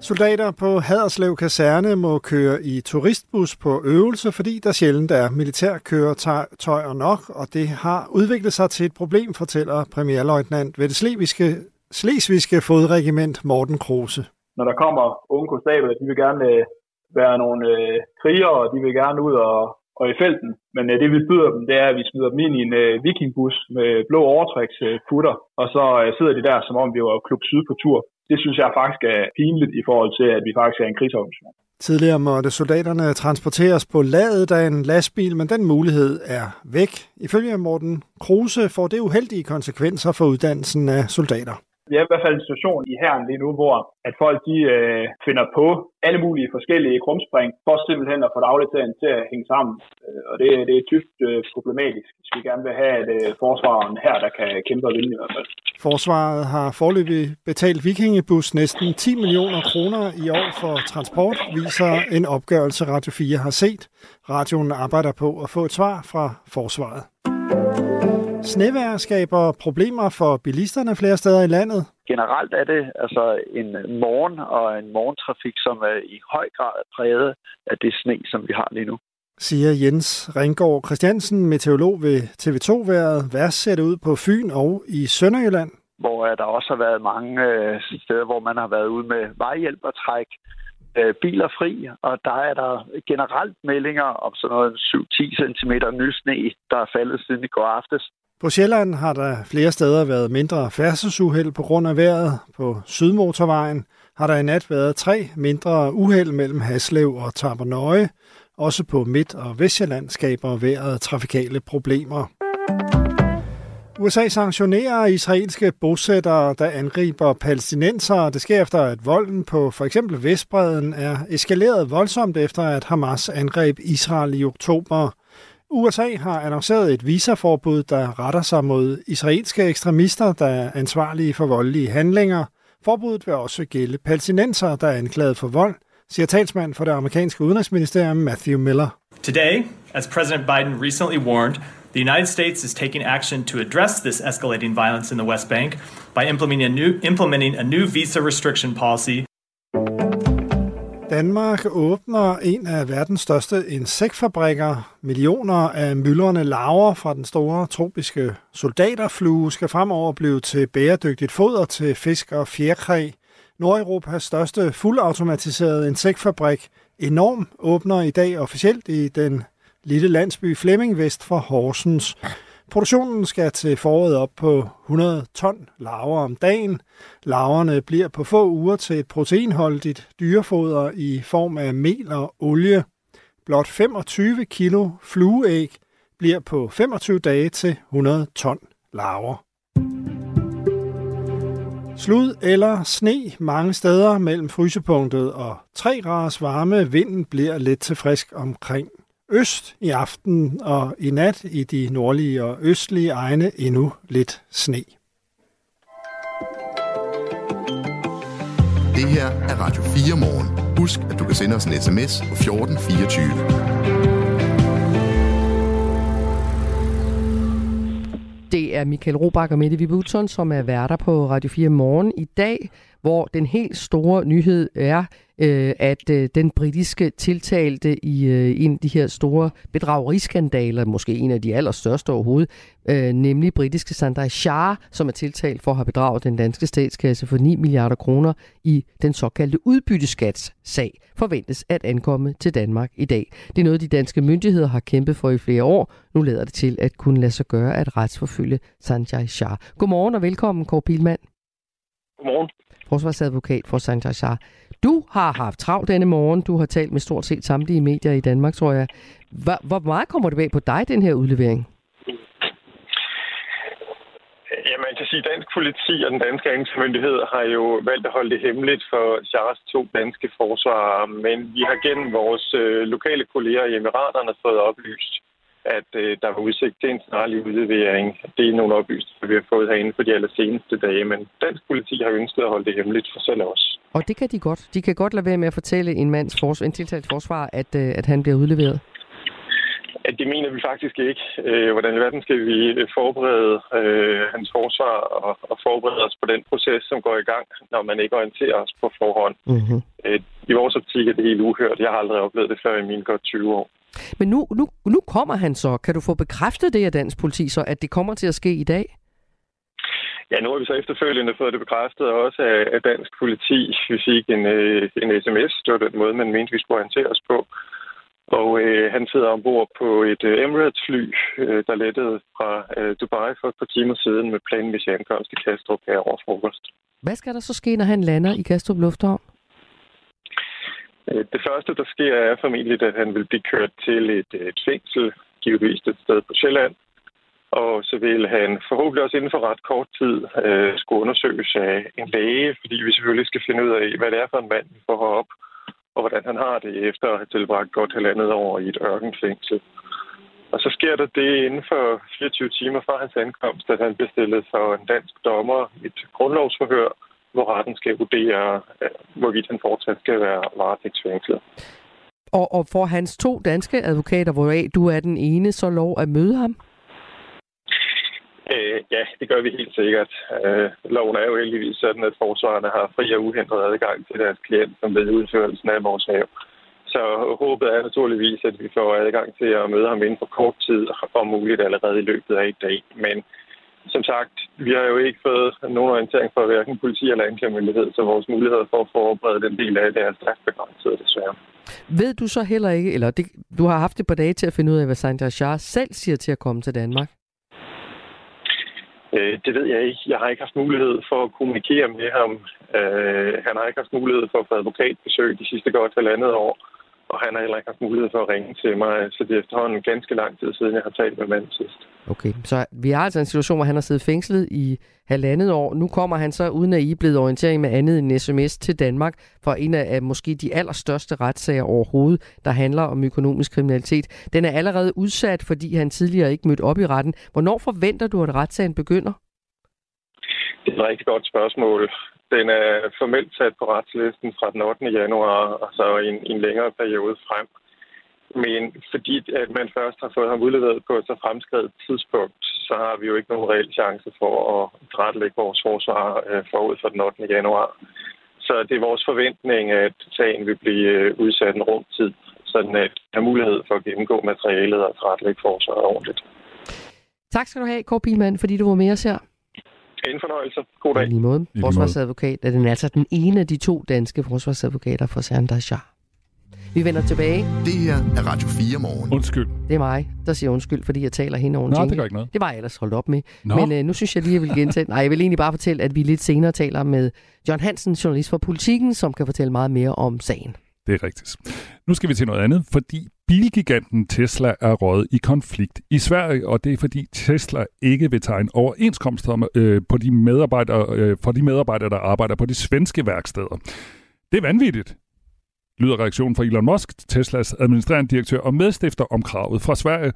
Soldater på Haderslev Kaserne må køre i turistbus på øvelse, fordi der sjældent er militærkøretøjer nok, og det har udviklet sig til et problem, fortæller premierløjtnant ved det sleviske Slesvigske fodregiment Morten Kruse. Når der kommer unge konstabler, de vil gerne øh, være nogle øh, krigere, og de vil gerne ud og, og i felten. Men øh, det vi byder dem, det er, at vi smider dem ind i en øh, vikingbus med blå overtræksputter, øh, og så øh, sidder de der, som om vi var Klub Syd på tur. Det synes jeg faktisk er pinligt i forhold til, at vi faktisk er en krigsorganisation. Tidligere måtte soldaterne transporteres på ladet af en lastbil, men den mulighed er væk. Ifølge Morten Kruse får det uheldige konsekvenser for uddannelsen af soldater vi er i hvert fald en situation i herren lige nu, hvor at folk de øh, finder på alle mulige forskellige krumspring for simpelthen at få dagligdagen til at hænge sammen. Øh, og det, det er dybt øh, problematisk, hvis vi gerne vil have et øh, forsvaren her, der kan kæmpe og vinde i hvert fald. Forsvaret har forløbig betalt Vikingebus næsten 10 millioner kroner i år for transport, viser en opgørelse Radio 4 har set. Radioen arbejder på at få et svar fra forsvaret. Snevejr skaber problemer for bilisterne flere steder i landet. Generelt er det altså en morgen og en morgentrafik, som er i høj grad præget af det sne, som vi har lige nu. Siger Jens Ringgaard Christiansen, meteorolog ved TV2-været. Hvad ser det ud på Fyn og i Sønderjylland? Hvor der også har været mange øh, steder, hvor man har været ude med vejhjælp og træk øh, biler fri, og der er der generelt meldinger om sådan noget 7-10 cm nysne, der er faldet siden i går aftes. På Sjælland har der flere steder været mindre færdselsuheld på grund af vejret. På Sydmotorvejen har der i nat været tre mindre uheld mellem Haslev og Tabernøje. Også på Midt- og Vestjylland skaber vejret trafikale problemer. USA sanktionerer israelske bosættere, der angriber palæstinensere. Det sker efter, at volden på for eksempel Vestbreden er eskaleret voldsomt efter, at Hamas angreb Israel i oktober. USA har annonceret et visaforbud, der retter sig mod israelske ekstremister, der er ansvarlige for voldelige handlinger. Forbuddet vil også gælde palæstinenser, der er anklaget for vold, siger talsmand for det amerikanske udenrigsministerium Matthew Miller. Today, as President Biden recently warned, the United States is taking action to address this escalating violence in the West Bank by implementing a new, implementing a new visa restriction policy Danmark åbner en af verdens største insektfabrikker. Millioner af myldrende laver fra den store tropiske soldaterflue skal fremover blive til bæredygtigt foder til fisk og fjerkræ. Nordeuropas største fuldautomatiserede insektfabrik Enorm åbner i dag officielt i den lille landsby Flemming vest for Horsens. Produktionen skal til foråret op på 100 ton larver om dagen. Larverne bliver på få uger til et proteinholdigt dyrefoder i form af mel og olie. Blot 25 kilo flueæg bliver på 25 dage til 100 ton larver. Slud eller sne mange steder mellem frysepunktet og 3 graders varme. Vinden bliver lidt til frisk omkring øst i aften og i nat i de nordlige og østlige egne endnu lidt sne. Det her er Radio 4 morgen. Husk, at du kan sende os en sms på 1424. Det er Michael Robach og Mette Vibutson, som er værter på Radio 4 morgen i dag, hvor den helt store nyhed er, øh, at øh, den britiske tiltalte i øh, en af de her store bedrageriskandaler, måske en af de allerstørste overhovedet, øh, nemlig britiske Sandra Shah, som er tiltalt for at have bedraget den danske statskasse for 9 milliarder kroner i den såkaldte udbytteskatsag, forventes at ankomme til Danmark i dag. Det er noget, de danske myndigheder har kæmpet for i flere år. Nu lader det til at kunne lade sig gøre at retsforfølge Sanjay Shah. Godmorgen og velkommen, Kåre Pilmand. Godmorgen. Forsvarsadvokat for Sanjay Du har haft travlt denne morgen. Du har talt med stort set samtlige medier i Danmark, tror jeg. Hvor, hvor meget kommer det bag på dig, den her udlevering? Ja, man kan sige, at dansk politi og den danske anklagemyndighed har jo valgt at holde det hemmeligt for Charles to danske forsvarere, men vi har gennem vores øh, lokale kolleger i Emiraterne fået oplyst, at øh, der var udsigt til en snarlig udlevering. Det er nogle oplysninger, vi har fået herinde for de allerseneste dage, men dansk politi har ønsket at holde det hemmeligt for selv os. Og det kan de godt. De kan godt lade være med at fortælle en mands fors- en tiltalt forsvar, at, øh, at han bliver udleveret. At det mener vi faktisk ikke. Øh, hvordan i verden skal vi øh, forberede øh, hans forsvar og, og forberede os på den proces, som går i gang, når man ikke orienterer os på forhånd. Mm-hmm. Øh, I vores optik er det helt uhørt. Jeg har aldrig oplevet det før i mine godt 20 år. Men nu, nu, nu kommer han så. Kan du få bekræftet det af dansk politi, så at det kommer til at ske i dag? Ja, nu har vi så efterfølgende fået det bekræftet også af, af dansk politi. Vi fik en, øh, en sms, det var den måde, man mente, vi skulle orientere os på. Og øh, han sidder ombord på et øh, Emirates-fly, øh, der lettede fra øh, Dubai for et par timer siden med planmæssig ankomst i Kastrup her over frokost. Hvad skal der så ske, når han lander i Kastrup Lufthavn? Øh, det første, der sker, er formentlig, at han vil blive kørt til et, et fængsel, givetvis et sted på Sjælland. Og så vil han forhåbentlig også inden for ret kort tid øh, skulle undersøges af en læge, fordi vi selvfølgelig skal finde ud af, hvad det er for en mand, vi får herop, og hvordan han har det efter at have tilbragt godt halvandet år i et ørkenfængsel. Og så sker der det inden for 24 timer fra hans ankomst, at han bliver stillet for en dansk dommer et grundlovsforhør, hvor retten skal vurdere, øh, hvorvidt han fortsat skal være varetægtsfængslet. Og, og får hans to danske advokater, hvoraf du er den ene, så lov at møde ham? Øh, ja, det gør vi helt sikkert. Øh, loven er jo heldigvis sådan, at forsvarerne har fri og uhindret adgang til deres klient som ved udførelsen af vores have. Så håbet er naturligvis, at vi får adgang til at møde ham inden for kort tid, og muligt allerede i løbet af i dag. Men som sagt, vi har jo ikke fået nogen orientering fra hverken politi eller anklagemyndighed, så vores muligheder for at forberede den del af det er stærkt begrænset, desværre. Ved du så heller ikke, eller det, du har haft et par dage til at finde ud af, hvad Sandra Shah selv siger til at komme til Danmark? Øh, det ved jeg ikke. Jeg har ikke haft mulighed for at kommunikere med ham. Øh, han har ikke haft mulighed for at få advokatbesøg de sidste godt halvandet år. Og han har heller ikke haft mulighed for at ringe til mig, så det er efterhånden ganske lang tid siden, jeg har talt med manden sidst. Okay, så vi har altså en situation, hvor han har siddet fængslet i halvandet år. Nu kommer han så, uden at I er blevet orientering med andet end sms til Danmark, for en af måske de allerstørste retssager overhovedet, der handler om økonomisk kriminalitet. Den er allerede udsat, fordi han tidligere ikke mødte op i retten. Hvornår forventer du, at retssagen begynder? Det er et rigtig godt spørgsmål. Den er formelt sat på retslisten fra den 8. januar, og så en, en længere periode frem. Men fordi at man først har fået ham udleveret på et så fremskrevet tidspunkt, så har vi jo ikke nogen reel chance for at tilrettelægge vores forsvar øh, forud for den 8. januar. Så det er vores forventning, at sagen vil blive øh, udsat en rumtid, sådan at vi har mulighed for at gennemgå materialet og tilrettelægge forsvaret ordentligt. Tak skal du have, Kåre Pilman, fordi du var med os her. En fornøjelse. God dag. I lige måde. Forsvarsadvokat er den altså den ene af de to danske forsvarsadvokater for Sandra Shah. Vi vender tilbage. Det her er Radio 4 morgen. Undskyld. Det er mig, der siger undskyld, fordi jeg taler hen over en Nå, det gør ikke noget. Det var jeg ellers holdt op med. Nå. Men øh, nu synes jeg lige, jeg vil gentage. Nej, jeg vil egentlig bare fortælle, at vi lidt senere taler med John Hansen, journalist for Politiken, som kan fortælle meget mere om sagen. Det er rigtigt. Nu skal vi til noget andet, fordi bilgiganten Tesla er røget i konflikt i Sverige, og det er fordi Tesla ikke vil tegne overenskomster øh, på de medarbejdere, øh, for de medarbejdere, der arbejder på de svenske værksteder. Det er vanvittigt, lyder reaktionen fra Elon Musk, Teslas administrerende direktør og medstifter om kravet fra Sverige,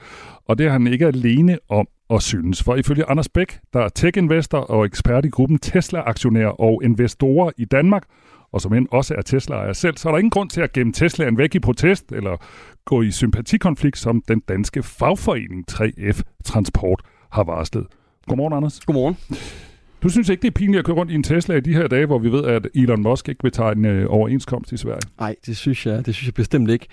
og det er han ikke alene om at synes. For ifølge Anders Bæk, der er tech-investor og ekspert i gruppen Tesla-aktionærer og investorer i Danmark, og som end også er Tesla-ejer selv, så er der ingen grund til at gemme Teslaen væk i protest eller gå i sympatikonflikt, som den danske fagforening 3F Transport har varslet. Godmorgen, Anders. Godmorgen. Du synes ikke, det er pinligt at køre rundt i en Tesla i de her dage, hvor vi ved, at Elon Musk ikke vil en øh, overenskomst i Sverige? Nej, det synes jeg, det synes jeg bestemt ikke.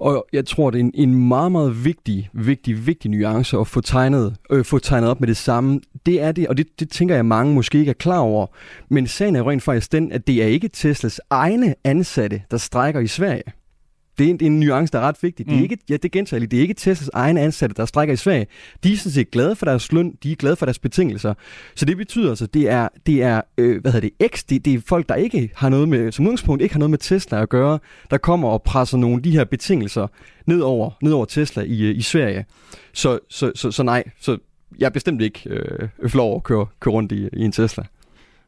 Og jeg tror, det er en, en meget, meget vigtig, vigtig, vigtig nuance at få tegnet, øh, få tegnet op med det samme. Det er det, og det, det tænker jeg, mange måske ikke er klar over. Men sagen er rent faktisk den, at det er ikke Teslas egne ansatte, der strækker i Sverige. Det er en, det er en nuance, der er ret vigtig. Mm. Det er ikke, ja, det gentager lige, det er ikke Teslas egne ansatte, der strækker i Sverige. De er sådan set glade for deres løn, de er glade for deres betingelser. Så det betyder altså, det er, det er øh, hvad hedder det, X, det, det er folk, der ikke har noget med, som udgangspunkt ikke har noget med Tesla at gøre, der kommer og presser nogle af de her betingelser ned over, ned over Tesla i, øh, i Sverige. Så, så, så, så nej, så jeg er bestemt ikke øh, flov at køre, køre rundt i, i en Tesla.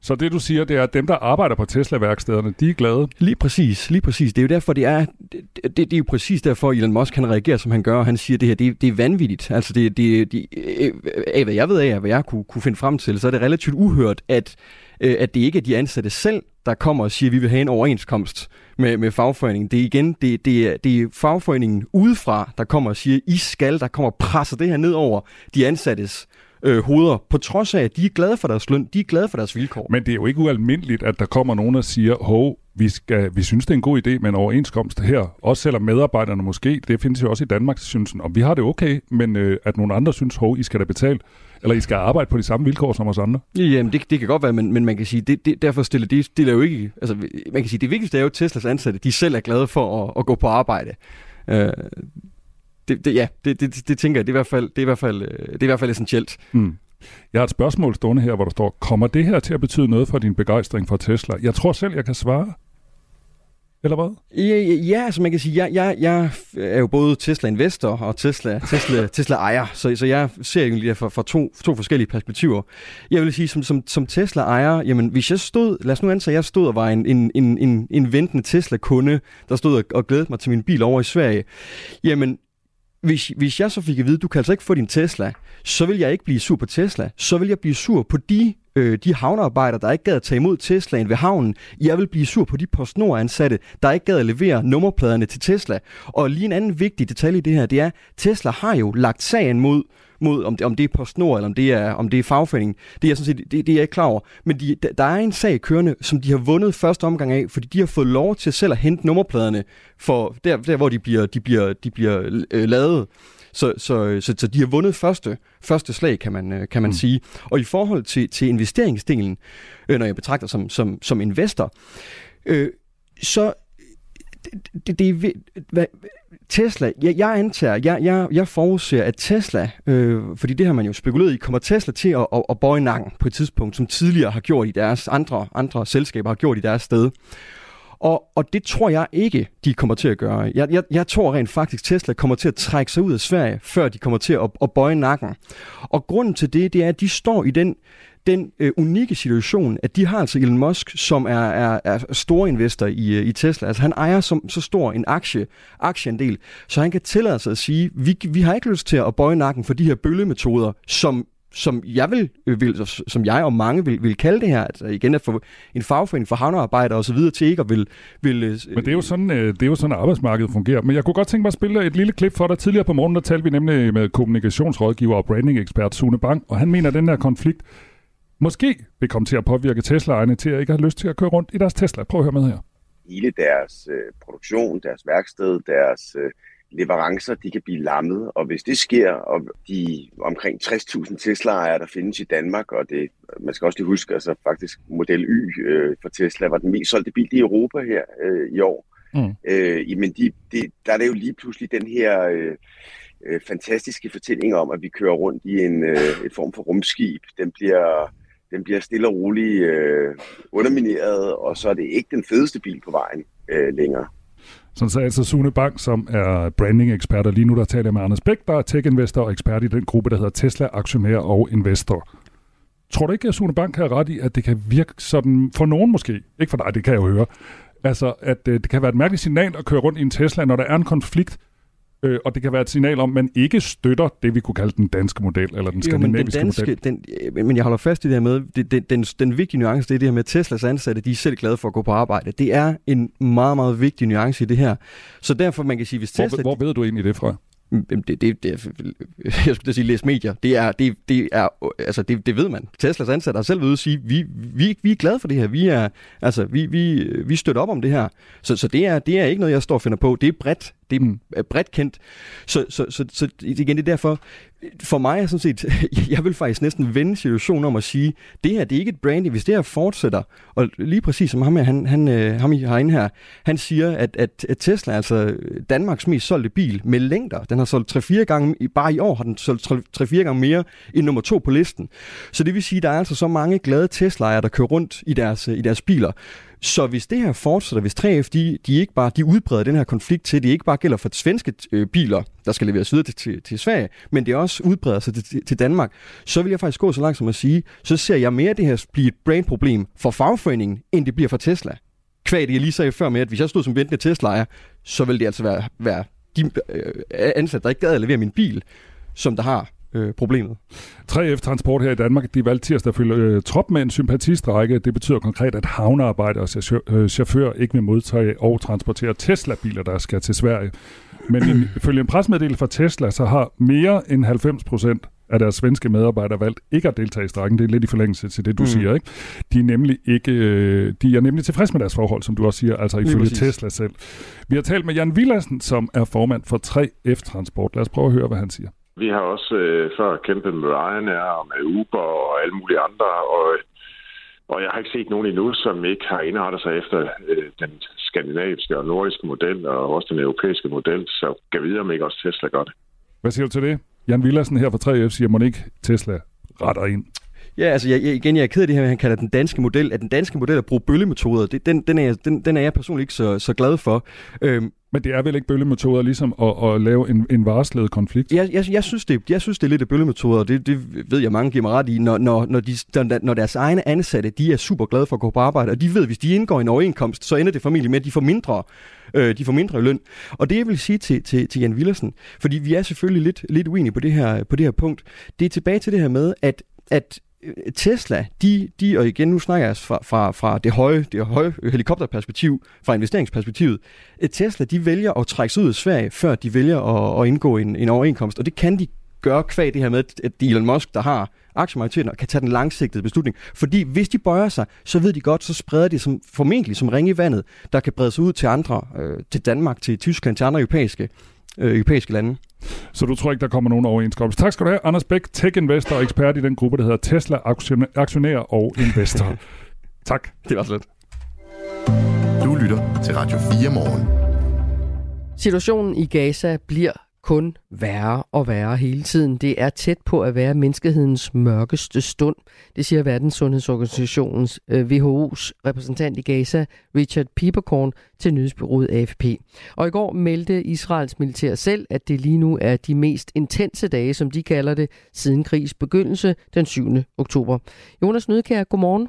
Så det du siger, det er, at dem, der arbejder på Tesla-værkstederne, de er glade? Lige præcis, lige præcis. Det er jo derfor, det er, det, det, det er jo præcis derfor, Elon Musk han reagerer, som han gør, han siger, at det her, det, det er vanvittigt. Altså, det, det, det, øh, af hvad jeg ved af, hvad jeg kunne, kunne finde frem til, så er det relativt uhørt, at, øh, at det ikke er de ansatte selv, der kommer og siger, at vi vil have en overenskomst med, med fagforeningen. Det er igen, det, det, er, det er fagforeningen udefra, der kommer og siger, I skal, der kommer og presser det her ned over de ansattes øh, hoveder, på trods af, at de er glade for deres løn, de er glade for deres vilkår. Men det er jo ikke ualmindeligt, at der kommer nogen og siger, hov, vi, skal, vi synes, det er en god idé med en overenskomst her. Også selvom medarbejderne måske, det findes jo også i Danmark, synes, og vi har det okay, men øh, at nogle andre synes, hov, I skal da betale, eller I skal arbejde på de samme vilkår som os andre. Jamen, det, det kan godt være, men, men man kan sige, det, det, derfor stiller de stiller jo ikke... Altså, man kan sige, det vigtigste er jo, at Teslas ansatte, de selv er glade for at, at gå på arbejde. Øh, det, det, ja, det, det, det tænker jeg, det er i hvert fald, det er i hvert fald, øh, det er i hvert fald essentielt. Mm. Jeg har et spørgsmål stående her, hvor der står, kommer det her til at betyde noget for din begejstring for Tesla? Jeg tror selv, jeg kan svare. Eller hvad? Ja, ja, ja altså man kan sige, jeg, jeg, jeg er jo både Tesla-investor og Tesla, Tesla, [laughs] Tesla-ejer, så, så jeg ser egentlig det fra, fra to, to forskellige perspektiver. Jeg vil sige, som, som, som Tesla-ejer, jamen hvis jeg stod, lad os nu antage, at jeg stod og var en, en, en, en, en ventende Tesla-kunde, der stod og, og glædede mig til min bil over i Sverige, jamen hvis, hvis jeg så fik at vide, du kan altså ikke få din Tesla, så vil jeg ikke blive sur på Tesla. Så vil jeg blive sur på de, øh, de havnearbejdere, der ikke gad at tage imod Teslaen ved havnen. Jeg vil blive sur på de PostNord-ansatte, der ikke gad at levere nummerpladerne til Tesla. Og lige en anden vigtig detalje i det her, det er, Tesla har jo lagt sagen mod mod, om det, om det er PostNord, eller om det er, om det er fagforeningen. Det er jeg sådan set, det, det er jeg ikke klar over. Men de, der er en sag kørende, som de har vundet første omgang af, fordi de har fået lov til selv at hente nummerpladerne for der, der hvor de bliver, de bliver, de bliver øh, lavet. Så, så, så, så de har vundet første, første slag, kan man, øh, kan man mm. sige. Og i forhold til, til investeringsdelen, øh, når jeg betragter som, som, som investor, øh, så det, det, det, hvad, Tesla, jeg, jeg antager, jeg, jeg, jeg forudser, at Tesla, øh, fordi det har man jo spekuleret i, kommer Tesla til at, at, at bøje nakken på et tidspunkt, som tidligere har gjort i deres andre, andre selskaber har gjort i deres sted. Og, og det tror jeg ikke, de kommer til at gøre. Jeg, jeg, jeg tror rent faktisk, Tesla kommer til at trække sig ud af Sverige, før de kommer til at, at bøje nakken. Og grunden til det, det er, at de står i den den øh, unikke situation, at de har altså Elon Musk, som er, er, er store investor i, øh, i Tesla. Altså han ejer som, så stor en aktie, aktieandel, så han kan tillade sig at sige, vi, vi har ikke lyst til at bøje nakken for de her bøllemetoder, som som jeg vil, øh, vil som jeg og mange vil, vil kalde det her, altså igen at få en fagforening for havnearbejdere og så videre til ikke at vil... vil øh, Men det er, jo sådan, det er jo sådan, at arbejdsmarkedet fungerer. Men jeg kunne godt tænke mig at spille et lille klip for dig. Tidligere på morgenen, der talte vi nemlig med kommunikationsrådgiver og brandingekspert Sune Bang, og han mener, at den her konflikt måske vil komme til at påvirke Tesla-ejerne til at ikke have lyst til at køre rundt i deres Tesla. Prøv at høre med her. Hele deres øh, produktion, deres værksted, deres øh, leverancer, de kan blive lammet, og hvis det sker, og de omkring 60.000 Tesla-ejere, der findes i Danmark, og det, man skal også lige huske, altså faktisk Model Y øh, for Tesla var den mest solgte bil i Europa her øh, i år. Mm. Øh, men de, de, der er det jo lige pludselig den her øh, øh, fantastiske fortælling om, at vi kører rundt i en øh, et form for rumskib. Den bliver den bliver stille og roligt øh, undermineret, og så er det ikke den fedeste bil på vejen øh, længere. Sådan sagde altså Sune Bang, som er branding-ekspert, og lige nu der taler jeg med Anders Bæk, der er tech-investor og ekspert i den gruppe, der hedder Tesla Aktionær og Investor. Tror du ikke, at Sune Bang har ret i, at det kan virke sådan, for nogen måske, ikke for dig, det kan jeg jo høre, altså at øh, det kan være et mærkeligt signal at køre rundt i en Tesla, når der er en konflikt, øh, og det kan være et signal om, at man ikke støtter det, vi kunne kalde den danske model, eller den skandinaviske jo, men den danske, model. Den, men jeg holder fast i det her med, det, det, den, den vigtige nuance, det er det her med, at Teslas ansatte, de er selv glade for at gå på arbejde. Det er en meget, meget vigtig nuance i det her. Så derfor, man kan sige, hvis Tesla... Hvor, hvor ved du egentlig det fra? det, det, det, [laughs] jeg skulle da sige, læs medier. Det er, det, det er, altså det, det ved man. Teslas ansatte har selv ved at sige, vi, vi, vi er glade for det her. Vi er, altså, vi, vi, vi støtter op om det her. Så, så det, er, det er ikke noget, jeg står og finder på. Det er bredt det er bredt kendt. Så, så, så, så igen, det er derfor, for mig er sådan set, [laughs] jeg vil faktisk næsten vende situationen om at sige, det her, det er ikke et branding. Hvis det her fortsætter, og lige præcis som ham, han, han, øh, ham herinde her, han siger, at, at, at Tesla er altså Danmarks mest solgte bil med længder. Den har solgt 3-4 gange, bare i år har den solgt 3-4 gange mere end nummer to på listen. Så det vil sige, at der er altså så mange glade Tesla'er, der kører rundt i deres, øh, i deres biler. Så hvis det her fortsætter, hvis 3F de, de ikke bare de udbreder den her konflikt til, det ikke bare gælder for svenske øh, biler, der skal leveres videre til, til, til Sverige, men det også udbreder sig til, til Danmark, så vil jeg faktisk gå så langt som at sige, så ser jeg mere det her blive et brandproblem for fagforeningen, end det bliver for Tesla. Kvad det, jeg lige sagde før med, at hvis jeg stod som ventende Tesla-ejer, så vil det altså være, være de øh, ansatte, der ikke gad at levere min bil, som der har øh, problemet. 3F Transport her i Danmark, de valgte tirsdag at følge øh, trop med en sympatistrække. Det betyder konkret, at havnearbejdere og chauffør, chauffør ikke vil modtage og transportere Tesla-biler, der skal til Sverige. Men [clears throat] ifølge en presmeddelelse fra Tesla, så har mere end 90 procent af deres svenske medarbejdere valgt ikke at deltage i strækken. Det er lidt i forlængelse til det, du mm. siger. Ikke? De, er nemlig ikke, øh, de er nemlig tilfredse med deres forhold, som du også siger, altså ifølge Tesla selv. Vi har talt med Jan Villassen, som er formand for 3F Transport. Lad os prøve at høre, hvad han siger. Vi har også øh, før kæmpet med Ryanair og med Uber og alle mulige andre, og, og jeg har ikke set nogen endnu, som ikke har indrettet sig efter øh, den skandinaviske og nordiske model, og også den europæiske model, så kan videre, om ikke også Tesla gør det. Hvad siger du til det? Jan Villersen her fra 3F siger, at ikke Tesla retter ind. Ja, altså jeg, igen, jeg er ked af det her, han kalder den danske model. At den danske model at bruge bøllemetoder, det, den, den, er, den, den er jeg personligt ikke så, så glad for. Øhm, men det er vel ikke bøllemetoder ligesom at, at lave en, en varslet konflikt? Jeg, jeg, jeg, synes det, jeg synes, det er lidt af bøllemetoder, det, det ved jeg mange giver mig ret i, når, når, når, de, når deres egne ansatte, de er super glade for at gå på arbejde, og de ved, at hvis de indgår en overenkomst, så ender det formentlig med, at de får mindre øh, de får mindre løn. Og det jeg vil sige til, til, til Jan Villersen, fordi vi er selvfølgelig lidt, lidt uenige på det, her, på det her punkt, det er tilbage til det her med, at, at Øh, Tesla, de, de, og igen nu snakker jeg fra, fra, fra det, høje, det høje helikopterperspektiv, fra investeringsperspektivet, øh, Tesla, de vælger at trække sig ud af Sverige, før de vælger at, at indgå en, en overenkomst, og det kan de gøre kvæg det her med, at Elon Musk, der har aktiemajoriteten, kan tage den langsigtede beslutning. Fordi hvis de bøjer sig, så ved de godt, så spreder de som, formentlig som ringe i vandet, der kan brede sig ud til andre, øh, til Danmark, til Tyskland, til andre europæiske, øh, europæiske lande. Så du tror ikke, der kommer nogen overenskomst. Tak skal du have, Anders Bæk, tech-investor og ekspert i den gruppe, der hedder Tesla Aktionær og Investor. [laughs] tak. Det var slet. Du lytter til Radio 4 morgen. Situationen i Gaza bliver kun værre og værre hele tiden. Det er tæt på at være menneskehedens mørkeste stund. Det siger Verdenssundhedsorganisationens øh, WHO's repræsentant i Gaza, Richard Pieperkorn, til nyhedsbyrået AFP. Og i går meldte Israels militær selv, at det lige nu er de mest intense dage, som de kalder det, siden krigs begyndelse den 7. oktober. Jonas Nødkær, godmorgen.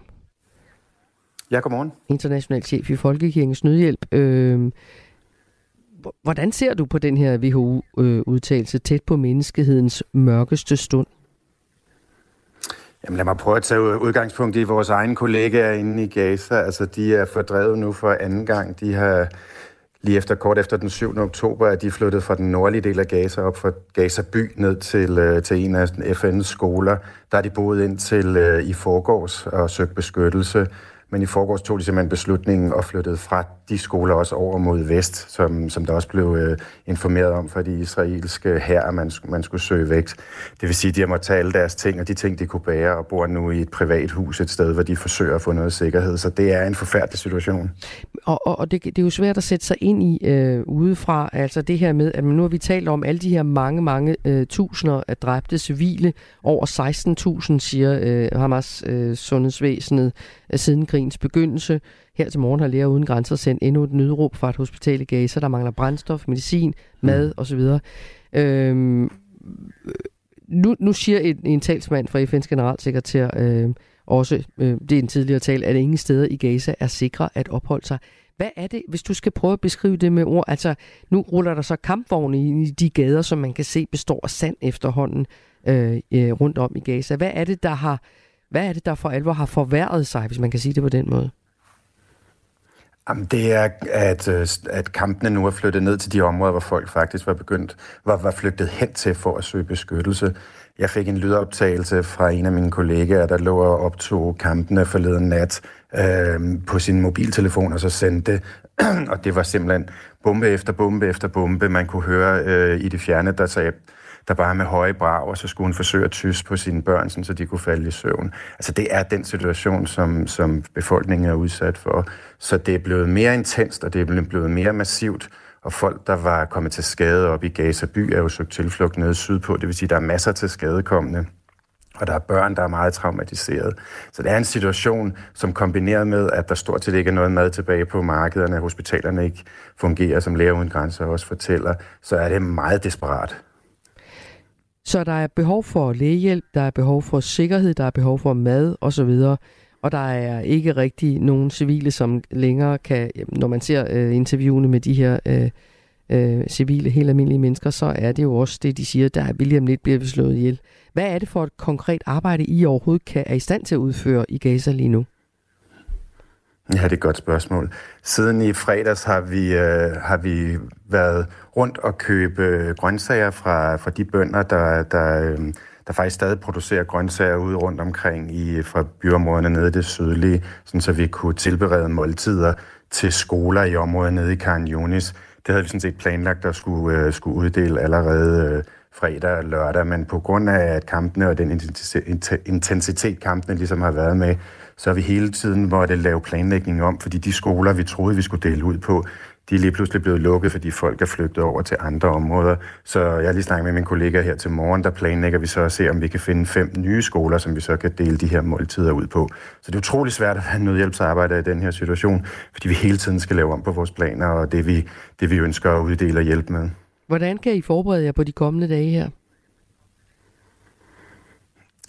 Ja, godmorgen. International chef i Folkekirkens Nødhjælp. Øh, Hvordan ser du på den her WHO-udtalelse øh, tæt på menneskehedens mørkeste stund? Jamen lad mig prøve at tage udgangspunkt i vores egne kollegaer inde i Gaza. Altså de er fordrevet nu for anden gang. De har lige efter kort efter den 7. oktober, at de flyttet fra den nordlige del af Gaza op fra Gaza by ned til, øh, til en af FN's skoler. Der er de boet ind til øh, i forgårs og søgt beskyttelse. Men i forgårs tog de simpelthen beslutningen og flyttede fra de skoler også over mod vest, som, som der også blev øh, informeret om fra de israelske her, at man, man skulle søge væk. Det vil sige, at de har måttet tage alle deres ting og de ting, de kunne bære, og bor nu i et privat hus et sted, hvor de forsøger at få noget sikkerhed. Så det er en forfærdelig situation. Og, og, og det, det er jo svært at sætte sig ind i øh, udefra, altså det her med, at nu har vi talt om alle de her mange, mange øh, tusinder af dræbte civile, over 16.000, siger øh, Hamas øh, sundhedsvæsenet, øh, siden siden krigens begyndelse. Her til morgen har Læger Uden Grænser sendt endnu et nødråb fra et hospital i Gaza, der mangler brændstof, medicin, mad mm. osv. Øhm, nu, nu siger en, en talsmand fra FN's generalsekretær øh, også, øh, det er en tidligere tal, at ingen steder i Gaza er sikre at opholde sig. Hvad er det, hvis du skal prøve at beskrive det med ord? Altså, nu ruller der så kampvogne i de gader, som man kan se består af sand efterhånden øh, øh, rundt om i Gaza. Hvad er det, der har hvad er det, der for alvor har forværret sig, hvis man kan sige det på den måde? Jamen, det er, at, øh, at kampene nu er flyttet ned til de områder, hvor folk faktisk var begyndt, var, var flygtet hen til for at søge beskyttelse. Jeg fik en lydoptagelse fra en af mine kollegaer, der lå og optog kampene forleden nat øh, på sin mobiltelefon, og så sendte det. [clears throat] og det var simpelthen bombe efter bombe efter bombe. Man kunne høre øh, i det fjerne, der sagde, der bare med høje brag, og så skulle hun forsøge at tysse på sine børn, sådan, så de kunne falde i søvn. Altså det er den situation, som, som befolkningen er udsat for. Så det er blevet mere intenst, og det er blevet mere massivt, og folk, der var kommet til skade op i Gaza by, er jo søgt tilflugt nede sydpå. Det vil sige, at der er masser til skadekommende og der er børn, der er meget traumatiseret. Så det er en situation, som kombineret med, at der stort set ikke er noget mad tilbage på markederne, at hospitalerne ikke fungerer, som Læger Uden Grænser også fortæller, så er det meget desperat. Så der er behov for lægehjælp, der er behov for sikkerhed, der er behov for mad osv., og der er ikke rigtig nogen civile, som længere kan, når man ser øh, interviewene med de her øh, øh, civile, helt almindelige mennesker, så er det jo også det, de siger, der er William lidt bliver slået ihjel. Hvad er det for et konkret arbejde, I overhovedet kan, er i stand til at udføre i Gaza lige nu? Ja, det er et godt spørgsmål. Siden i fredags har vi, øh, har vi været rundt og købe grøntsager fra, fra de bønder, der, der, øh, der faktisk stadig producerer grøntsager ude rundt omkring i, fra byområderne nede i det sydlige, sådan så vi kunne tilberede måltider til skoler i området nede i Karen Yunis. Det havde vi sådan set planlagt at skulle, øh, skulle uddele allerede øh, fredag og lørdag, men på grund af at kampene og den intensitet, kampene ligesom har været med, så har vi hele tiden måtte lave planlægning om, fordi de skoler, vi troede, vi skulle dele ud på, de er lige pludselig blevet lukket, fordi folk er flygtet over til andre områder. Så jeg har lige snakket med min kollega her til morgen, der planlægger vi så at se, om vi kan finde fem nye skoler, som vi så kan dele de her måltider ud på. Så det er utrolig svært at være nødhjælpsarbejder i den her situation, fordi vi hele tiden skal lave om på vores planer, og det vi, det vi ønsker at uddele og hjælpe med. Hvordan kan I forberede jer på de kommende dage her?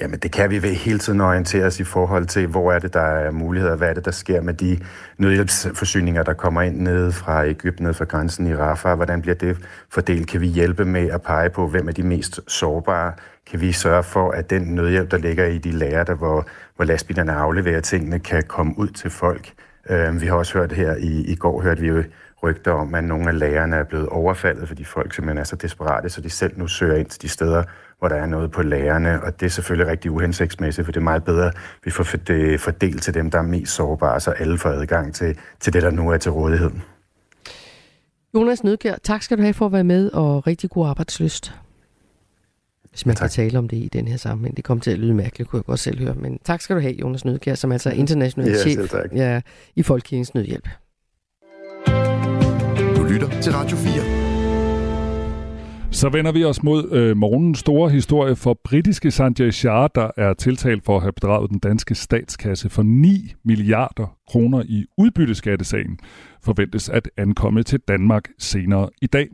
Jamen det kan vi ved hele tiden orientere os i forhold til, hvor er det, der er muligheder, hvad er det, der sker med de nødhjælpsforsyninger, der kommer ind nede fra Ægypten, ned fra grænsen i Rafah. Hvordan bliver det fordelt? Kan vi hjælpe med at pege på, hvem er de mest sårbare? Kan vi sørge for, at den nødhjælp, der ligger i de lager, der hvor, hvor lastbilerne afleverer tingene, kan komme ud til folk? Uh, vi har også hørt her i, i går, hørte vi jo rygter om, at nogle af lærerne er blevet overfaldet, fordi folk simpelthen er så desperate, så de selv nu søger ind til de steder, hvor der er noget på lærerne, og det er selvfølgelig rigtig uhensigtsmæssigt, for det er meget bedre, at vi får det fordelt til dem, der er mest sårbare, så alle får adgang til, til det, der nu er til rådighed. Jonas Nødkjær, tak skal du have for at være med, og rigtig god arbejdsløst. Hvis man ja, kan tale om det i den her sammenhæng. Det kommer til at lyde mærkeligt, kunne jeg godt selv høre. Men tak skal du have, Jonas Nødkjær, som altså er international ja, chef ja, i Folkekirkens Nødhjælp. Du lytter til Radio 4. Så vender vi os mod øh, morgenens store historie for britiske Sanjay Shah, der er tiltalt for at have bedraget den danske statskasse for 9 milliarder kroner i udbytteskattesagen forventes at ankomme til Danmark senere i dag.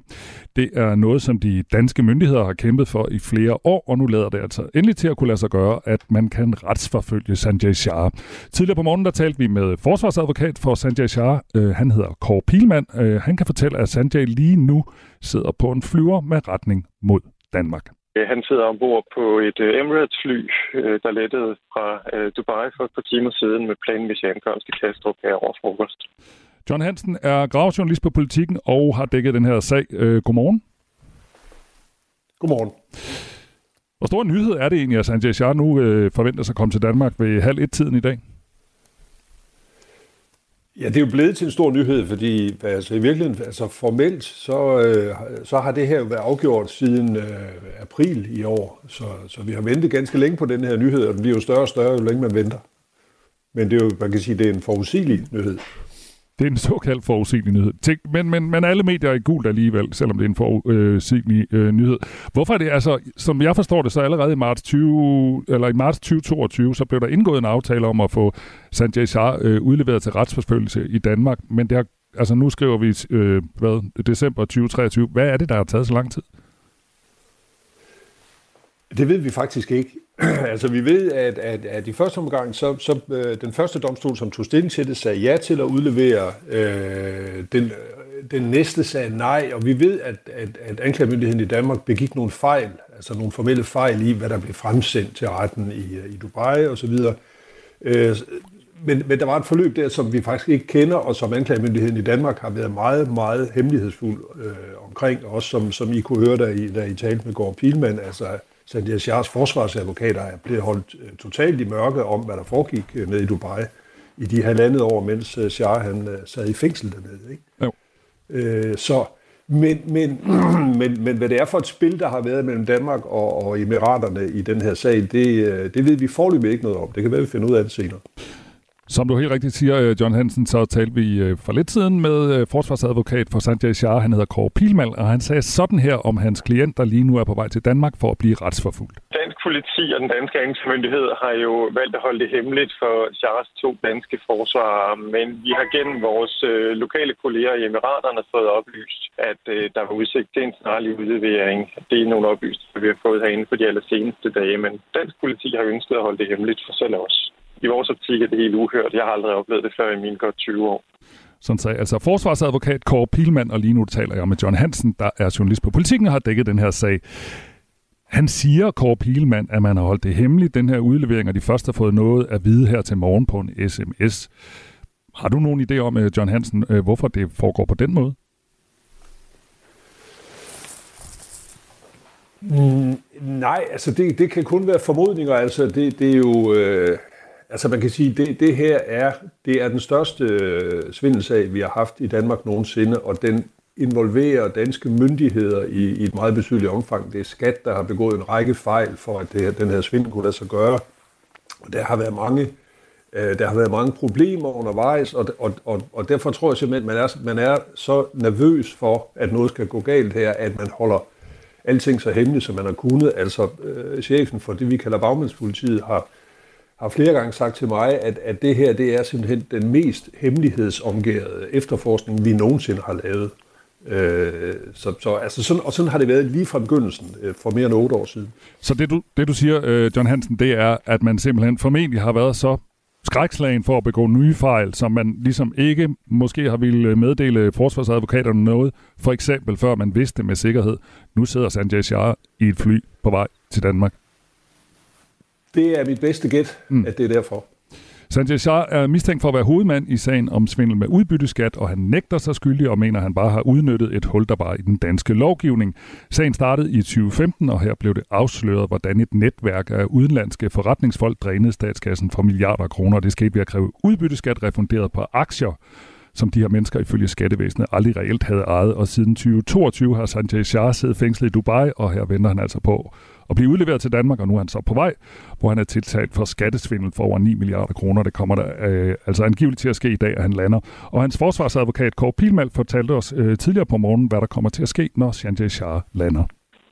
Det er noget, som de danske myndigheder har kæmpet for i flere år, og nu lader det altså endelig til at kunne lade sig gøre, at man kan retsforfølge Sanjay Shah. Tidligere på morgenen der talte vi med forsvarsadvokat for Sanjay Shah. Øh, han hedder Kåre Pilman. Øh, han kan fortælle, at Sanjay lige nu sidder på en flyver med retning mod Danmark. Øh, han sidder ombord på et øh, Emirates-fly, øh, der lettede fra Dubai for et par timer siden med planmæssig ankomst i Kastrup her over frokost. John Hansen er gravjournalist på Politiken og har dækket den her sag. Øh, godmorgen. Godmorgen. Hvor stor en nyhed er det egentlig, at Sanjay Shah nu øh, forventer sig at komme til Danmark ved halv et tiden i dag? Ja, det er jo blevet til en stor nyhed, fordi altså, i virkeligheden, altså formelt, så, øh, så har det her jo været afgjort siden øh, april i år. Så, så vi har ventet ganske længe på den her nyhed, og den bliver jo større og større, jo længe man venter. Men det er jo, man kan sige, det er en forudsigelig nyhed. Det er en såkaldt forudsigelig nyhed. Tænk, men, men, men alle medier er i gult alligevel, selvom det er en forudsigelig øh, nyhed. Hvorfor er det, altså, som jeg forstår det, så allerede i marts, 20, eller i marts 2022, så blev der indgået en aftale om at få Sanjay Shah øh, udleveret til retsforfølgelse i Danmark. Men det har, altså nu skriver vi øh, hvad, december 2023. Hvad er det, der har taget så lang tid? Det ved vi faktisk ikke. [clears throat] altså vi ved, at, at, at i første omgang, så, så øh, den første domstol, som tog stilling til det, sagde ja til at udlevere. Øh, den, den næste sagde nej, og vi ved, at, at, at anklagemyndigheden i Danmark begik nogle fejl, altså nogle formelle fejl i, hvad der blev fremsendt til retten i, i Dubai osv. Øh, men, men der var et forløb der, som vi faktisk ikke kender, og som anklagemyndigheden i Danmark har været meget, meget hemmelighedsfuld øh, omkring, også som, som I kunne høre, da I, da I talte med Gård Pilman, altså Sandia Shahs forsvarsadvokater er blevet holdt øh, totalt i mørke om, hvad der foregik øh, nede i Dubai i de halvandet år, mens øh, Shah han, sad i fængsel dernede. Ikke? Jo. Øh, så, men, men, [clears throat] men, men hvad det er for et spil, der har været mellem Danmark og, og Emiraterne i den her sag, det, det ved vi forløbig ikke noget om. Det kan være, vi finder ud af det senere. Som du helt rigtigt siger, øh, John Hansen, så talte vi øh, for lidt siden med øh, forsvarsadvokat for Sanjay Shah. Han hedder Kåre Pilmal, og han sagde sådan her om hans klient, der lige nu er på vej til Danmark for at blive retsforfulgt. Dansk politi og den danske anklagemyndighed har jo valgt at holde det hemmeligt for Shahs to danske forsvarere, men vi har gennem vores lokale kolleger i Emiraterne fået oplyst, at der var udsigt til en snarlig udlevering. Det er nogle oplysninger, vi har fået herinde for de allerseneste dage, men dansk politi har ønsket at holde det hemmeligt for selv os i vores optik er det helt uhørt. Jeg har aldrig oplevet det før i mine godt 20 år. Sådan sagde altså forsvarsadvokat Kåre Pilman, og lige nu taler jeg med John Hansen, der er journalist på Politikken og har dækket den her sag. Han siger, Kåre Pilman, at man har holdt det hemmeligt, den her udlevering, og de første har fået noget at vide her til morgen på en sms. Har du nogen idé om, øh, John Hansen, øh, hvorfor det foregår på den måde? Mm, nej, altså det, det kan kun være formodninger. Altså det, det er jo... Øh, altså man kan sige, det, det her er, det er den største øh, svindelsag, vi har haft i Danmark nogensinde, og den involverer danske myndigheder i, i et meget betydeligt omfang. Det er skat, der har begået en række fejl for, at det her, den her svindel kunne lade sig gøre. Og der har været mange, øh, der har været mange problemer undervejs, og, og, og, og derfor tror jeg simpelthen, at man er, man er så nervøs for, at noget skal gå galt her, at man holder alting så hemmeligt, som man har kunnet. Altså øh, chefen for det, vi kalder bagmandspolitiet, har, har flere gange sagt til mig, at, at det her det er simpelthen den mest hemmelighedsomgærede efterforskning, vi nogensinde har lavet. Øh, så, så, altså sådan, og sådan har det været lige fra begyndelsen, øh, for mere end otte år siden. Så det du, det du siger, øh, John Hansen, det er, at man simpelthen formentlig har været så skrækslagen for at begå nye fejl, som man ligesom ikke måske har ville meddele forsvarsadvokaterne noget, for eksempel før man vidste med sikkerhed, nu sidder Sanjay Shah i et fly på vej til Danmark. Det er mit bedste gæt, mm. at det er derfor. Sanjay Shah er mistænkt for at være hovedmand i sagen om svindel med udbytteskat, og han nægter sig skyldig og mener, at han bare har udnyttet et hul, der var i den danske lovgivning. Sagen startede i 2015, og her blev det afsløret, hvordan et netværk af udenlandske forretningsfolk drænede statskassen for milliarder af kroner. Det skete ved at kræve udbytteskat refunderet på aktier, som de her mennesker ifølge skattevæsenet aldrig reelt havde ejet. Og siden 2022 har Sanjay Shah siddet fængslet i Dubai, og her venter han altså på at blive udleveret til Danmark, og nu er han så på vej, hvor han er tiltalt for skattesvindel for over 9 milliarder kroner. Det kommer der øh, altså angiveligt til at ske i dag, at han lander. Og hans forsvarsadvokat Kåre Pilmal fortalte os øh, tidligere på morgenen, hvad der kommer til at ske, når Sanjay Shah lander.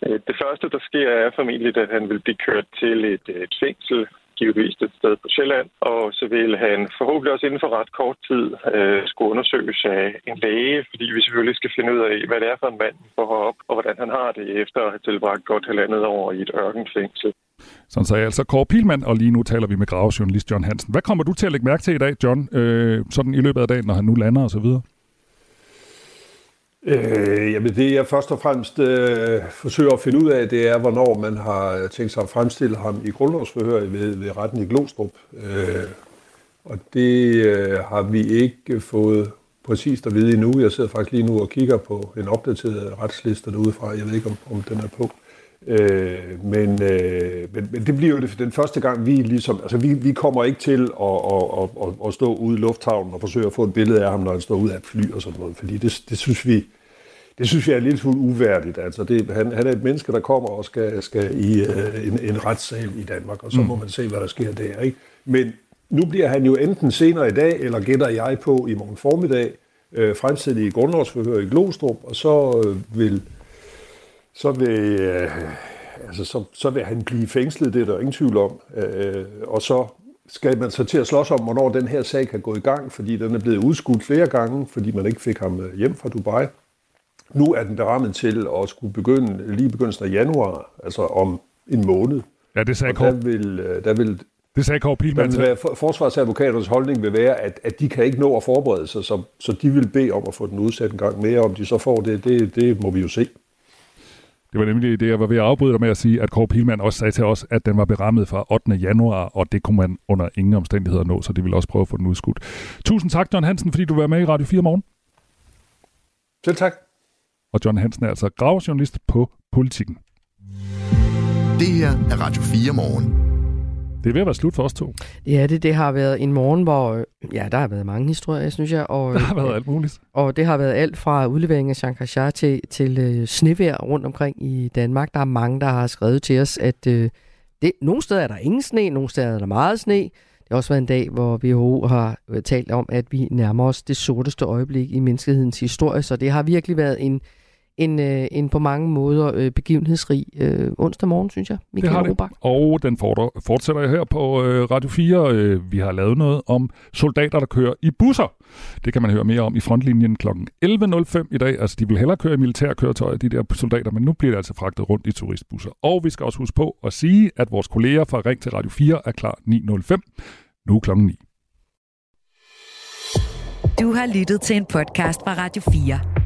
Øh, det første, der sker, er formentlig, at han vil blive kørt til et, et fængsel givetvis et sted på Sjælland, og så vil han forhåbentlig også inden for ret kort tid øh, skulle undersøges af en læge, fordi vi selvfølgelig skal finde ud af, hvad det er for en mand, vi får op, og hvordan han har det efter at have tilbragt godt halvandet år i et ørkenfængsel. Sådan sagde altså Kåre Pilman, og lige nu taler vi med gravejournalist John Hansen. Hvad kommer du til at lægge mærke til i dag, John, øh, sådan i løbet af dagen, når han nu lander og så videre? Øh, jamen det jeg først og fremmest øh, forsøger at finde ud af, det er, hvornår man har tænkt sig at fremstille ham i grundlovsforhør ved, ved retten i Glostrup. Øh, og det øh, har vi ikke fået præcist at vide endnu. Jeg sidder faktisk lige nu og kigger på en opdateret retsliste derude fra. Jeg ved ikke, om, om den er på. Øh, men, øh, men, men det bliver jo det, den første gang, vi ligesom, altså vi, vi kommer ikke til at, at, at, at, at stå ude i lufthavnen og forsøge at få et billede af ham, når han står ud af et fly og sådan noget, fordi det, det synes vi, det synes jeg er lidt smule uværdigt. Altså det, han, han er et menneske, der kommer og skal, skal i uh, en, en retssal i Danmark, og så mm. må man se, hvad der sker der. Ikke? Men nu bliver han jo enten senere i dag, eller gætter jeg på i morgen formiddag, øh, fremstillet i grundlovsforhør i Glostrup, og så øh, vil så vil, øh, altså, så, så vil han blive fængslet, det er der ingen tvivl om. Øh, og så skal man så til at slås om, hvornår den her sag kan gå i gang, fordi den er blevet udskudt flere gange, fordi man ikke fik ham hjem fra Dubai. Nu er den berammet til at skulle begynde lige begyndelsen af januar, altså om en måned. Ja, det sagde Kåre. Der vil, øh, der vil, det sagde Kåre Pilman. Der vil være, forsvarsadvokaternes holdning vil være, at, at de kan ikke nå at forberede sig, så, så de vil bede om at få den udsat en gang mere. Om de så får det, det, det må vi jo se. Det var nemlig det, jeg var ved at afbryde dig med at sige, at Kåre Pilman også sagde til os, at den var berammet fra 8. januar, og det kunne man under ingen omstændigheder nå, så det vil også prøve at få den udskudt. Tusind tak, John Hansen, fordi du var med i Radio 4 morgen. Selv tak. Og John Hansen er altså gravjournalist på Politikken. Det her er Radio 4 morgen. Det er ved at være slut for os to. Ja, det, det har været en morgen, hvor øh, ja, der har været mange historier, synes jeg. Og, Der har været alt muligt. Og det har været alt fra udlevering af Shankar Shah til, til øh, snevejr rundt omkring i Danmark. Der er mange, der har skrevet til os, at øh, det, nogle steder er der ingen sne, nogle steder er der meget sne. Det har også været en dag, hvor WHO har øh, talt om, at vi nærmer os det sorteste øjeblik i menneskehedens historie, så det har virkelig været en, en, øh, en på mange måder øh, begivenhedsrig øh, onsdag morgen, synes jeg. Det Michael har det. Robach. Og den fortsætter her på øh, Radio 4. Øh, vi har lavet noget om soldater, der kører i busser. Det kan man høre mere om i frontlinjen kl. 11.05 i dag. Altså, de vil hellere køre i militærkøretøjer, de der soldater, men nu bliver det altså fragtet rundt i turistbusser. Og vi skal også huske på at sige, at vores kolleger fra Ring til Radio 4 er klar 9.05. Nu kl. 9. Du har lyttet til en podcast fra Radio 4.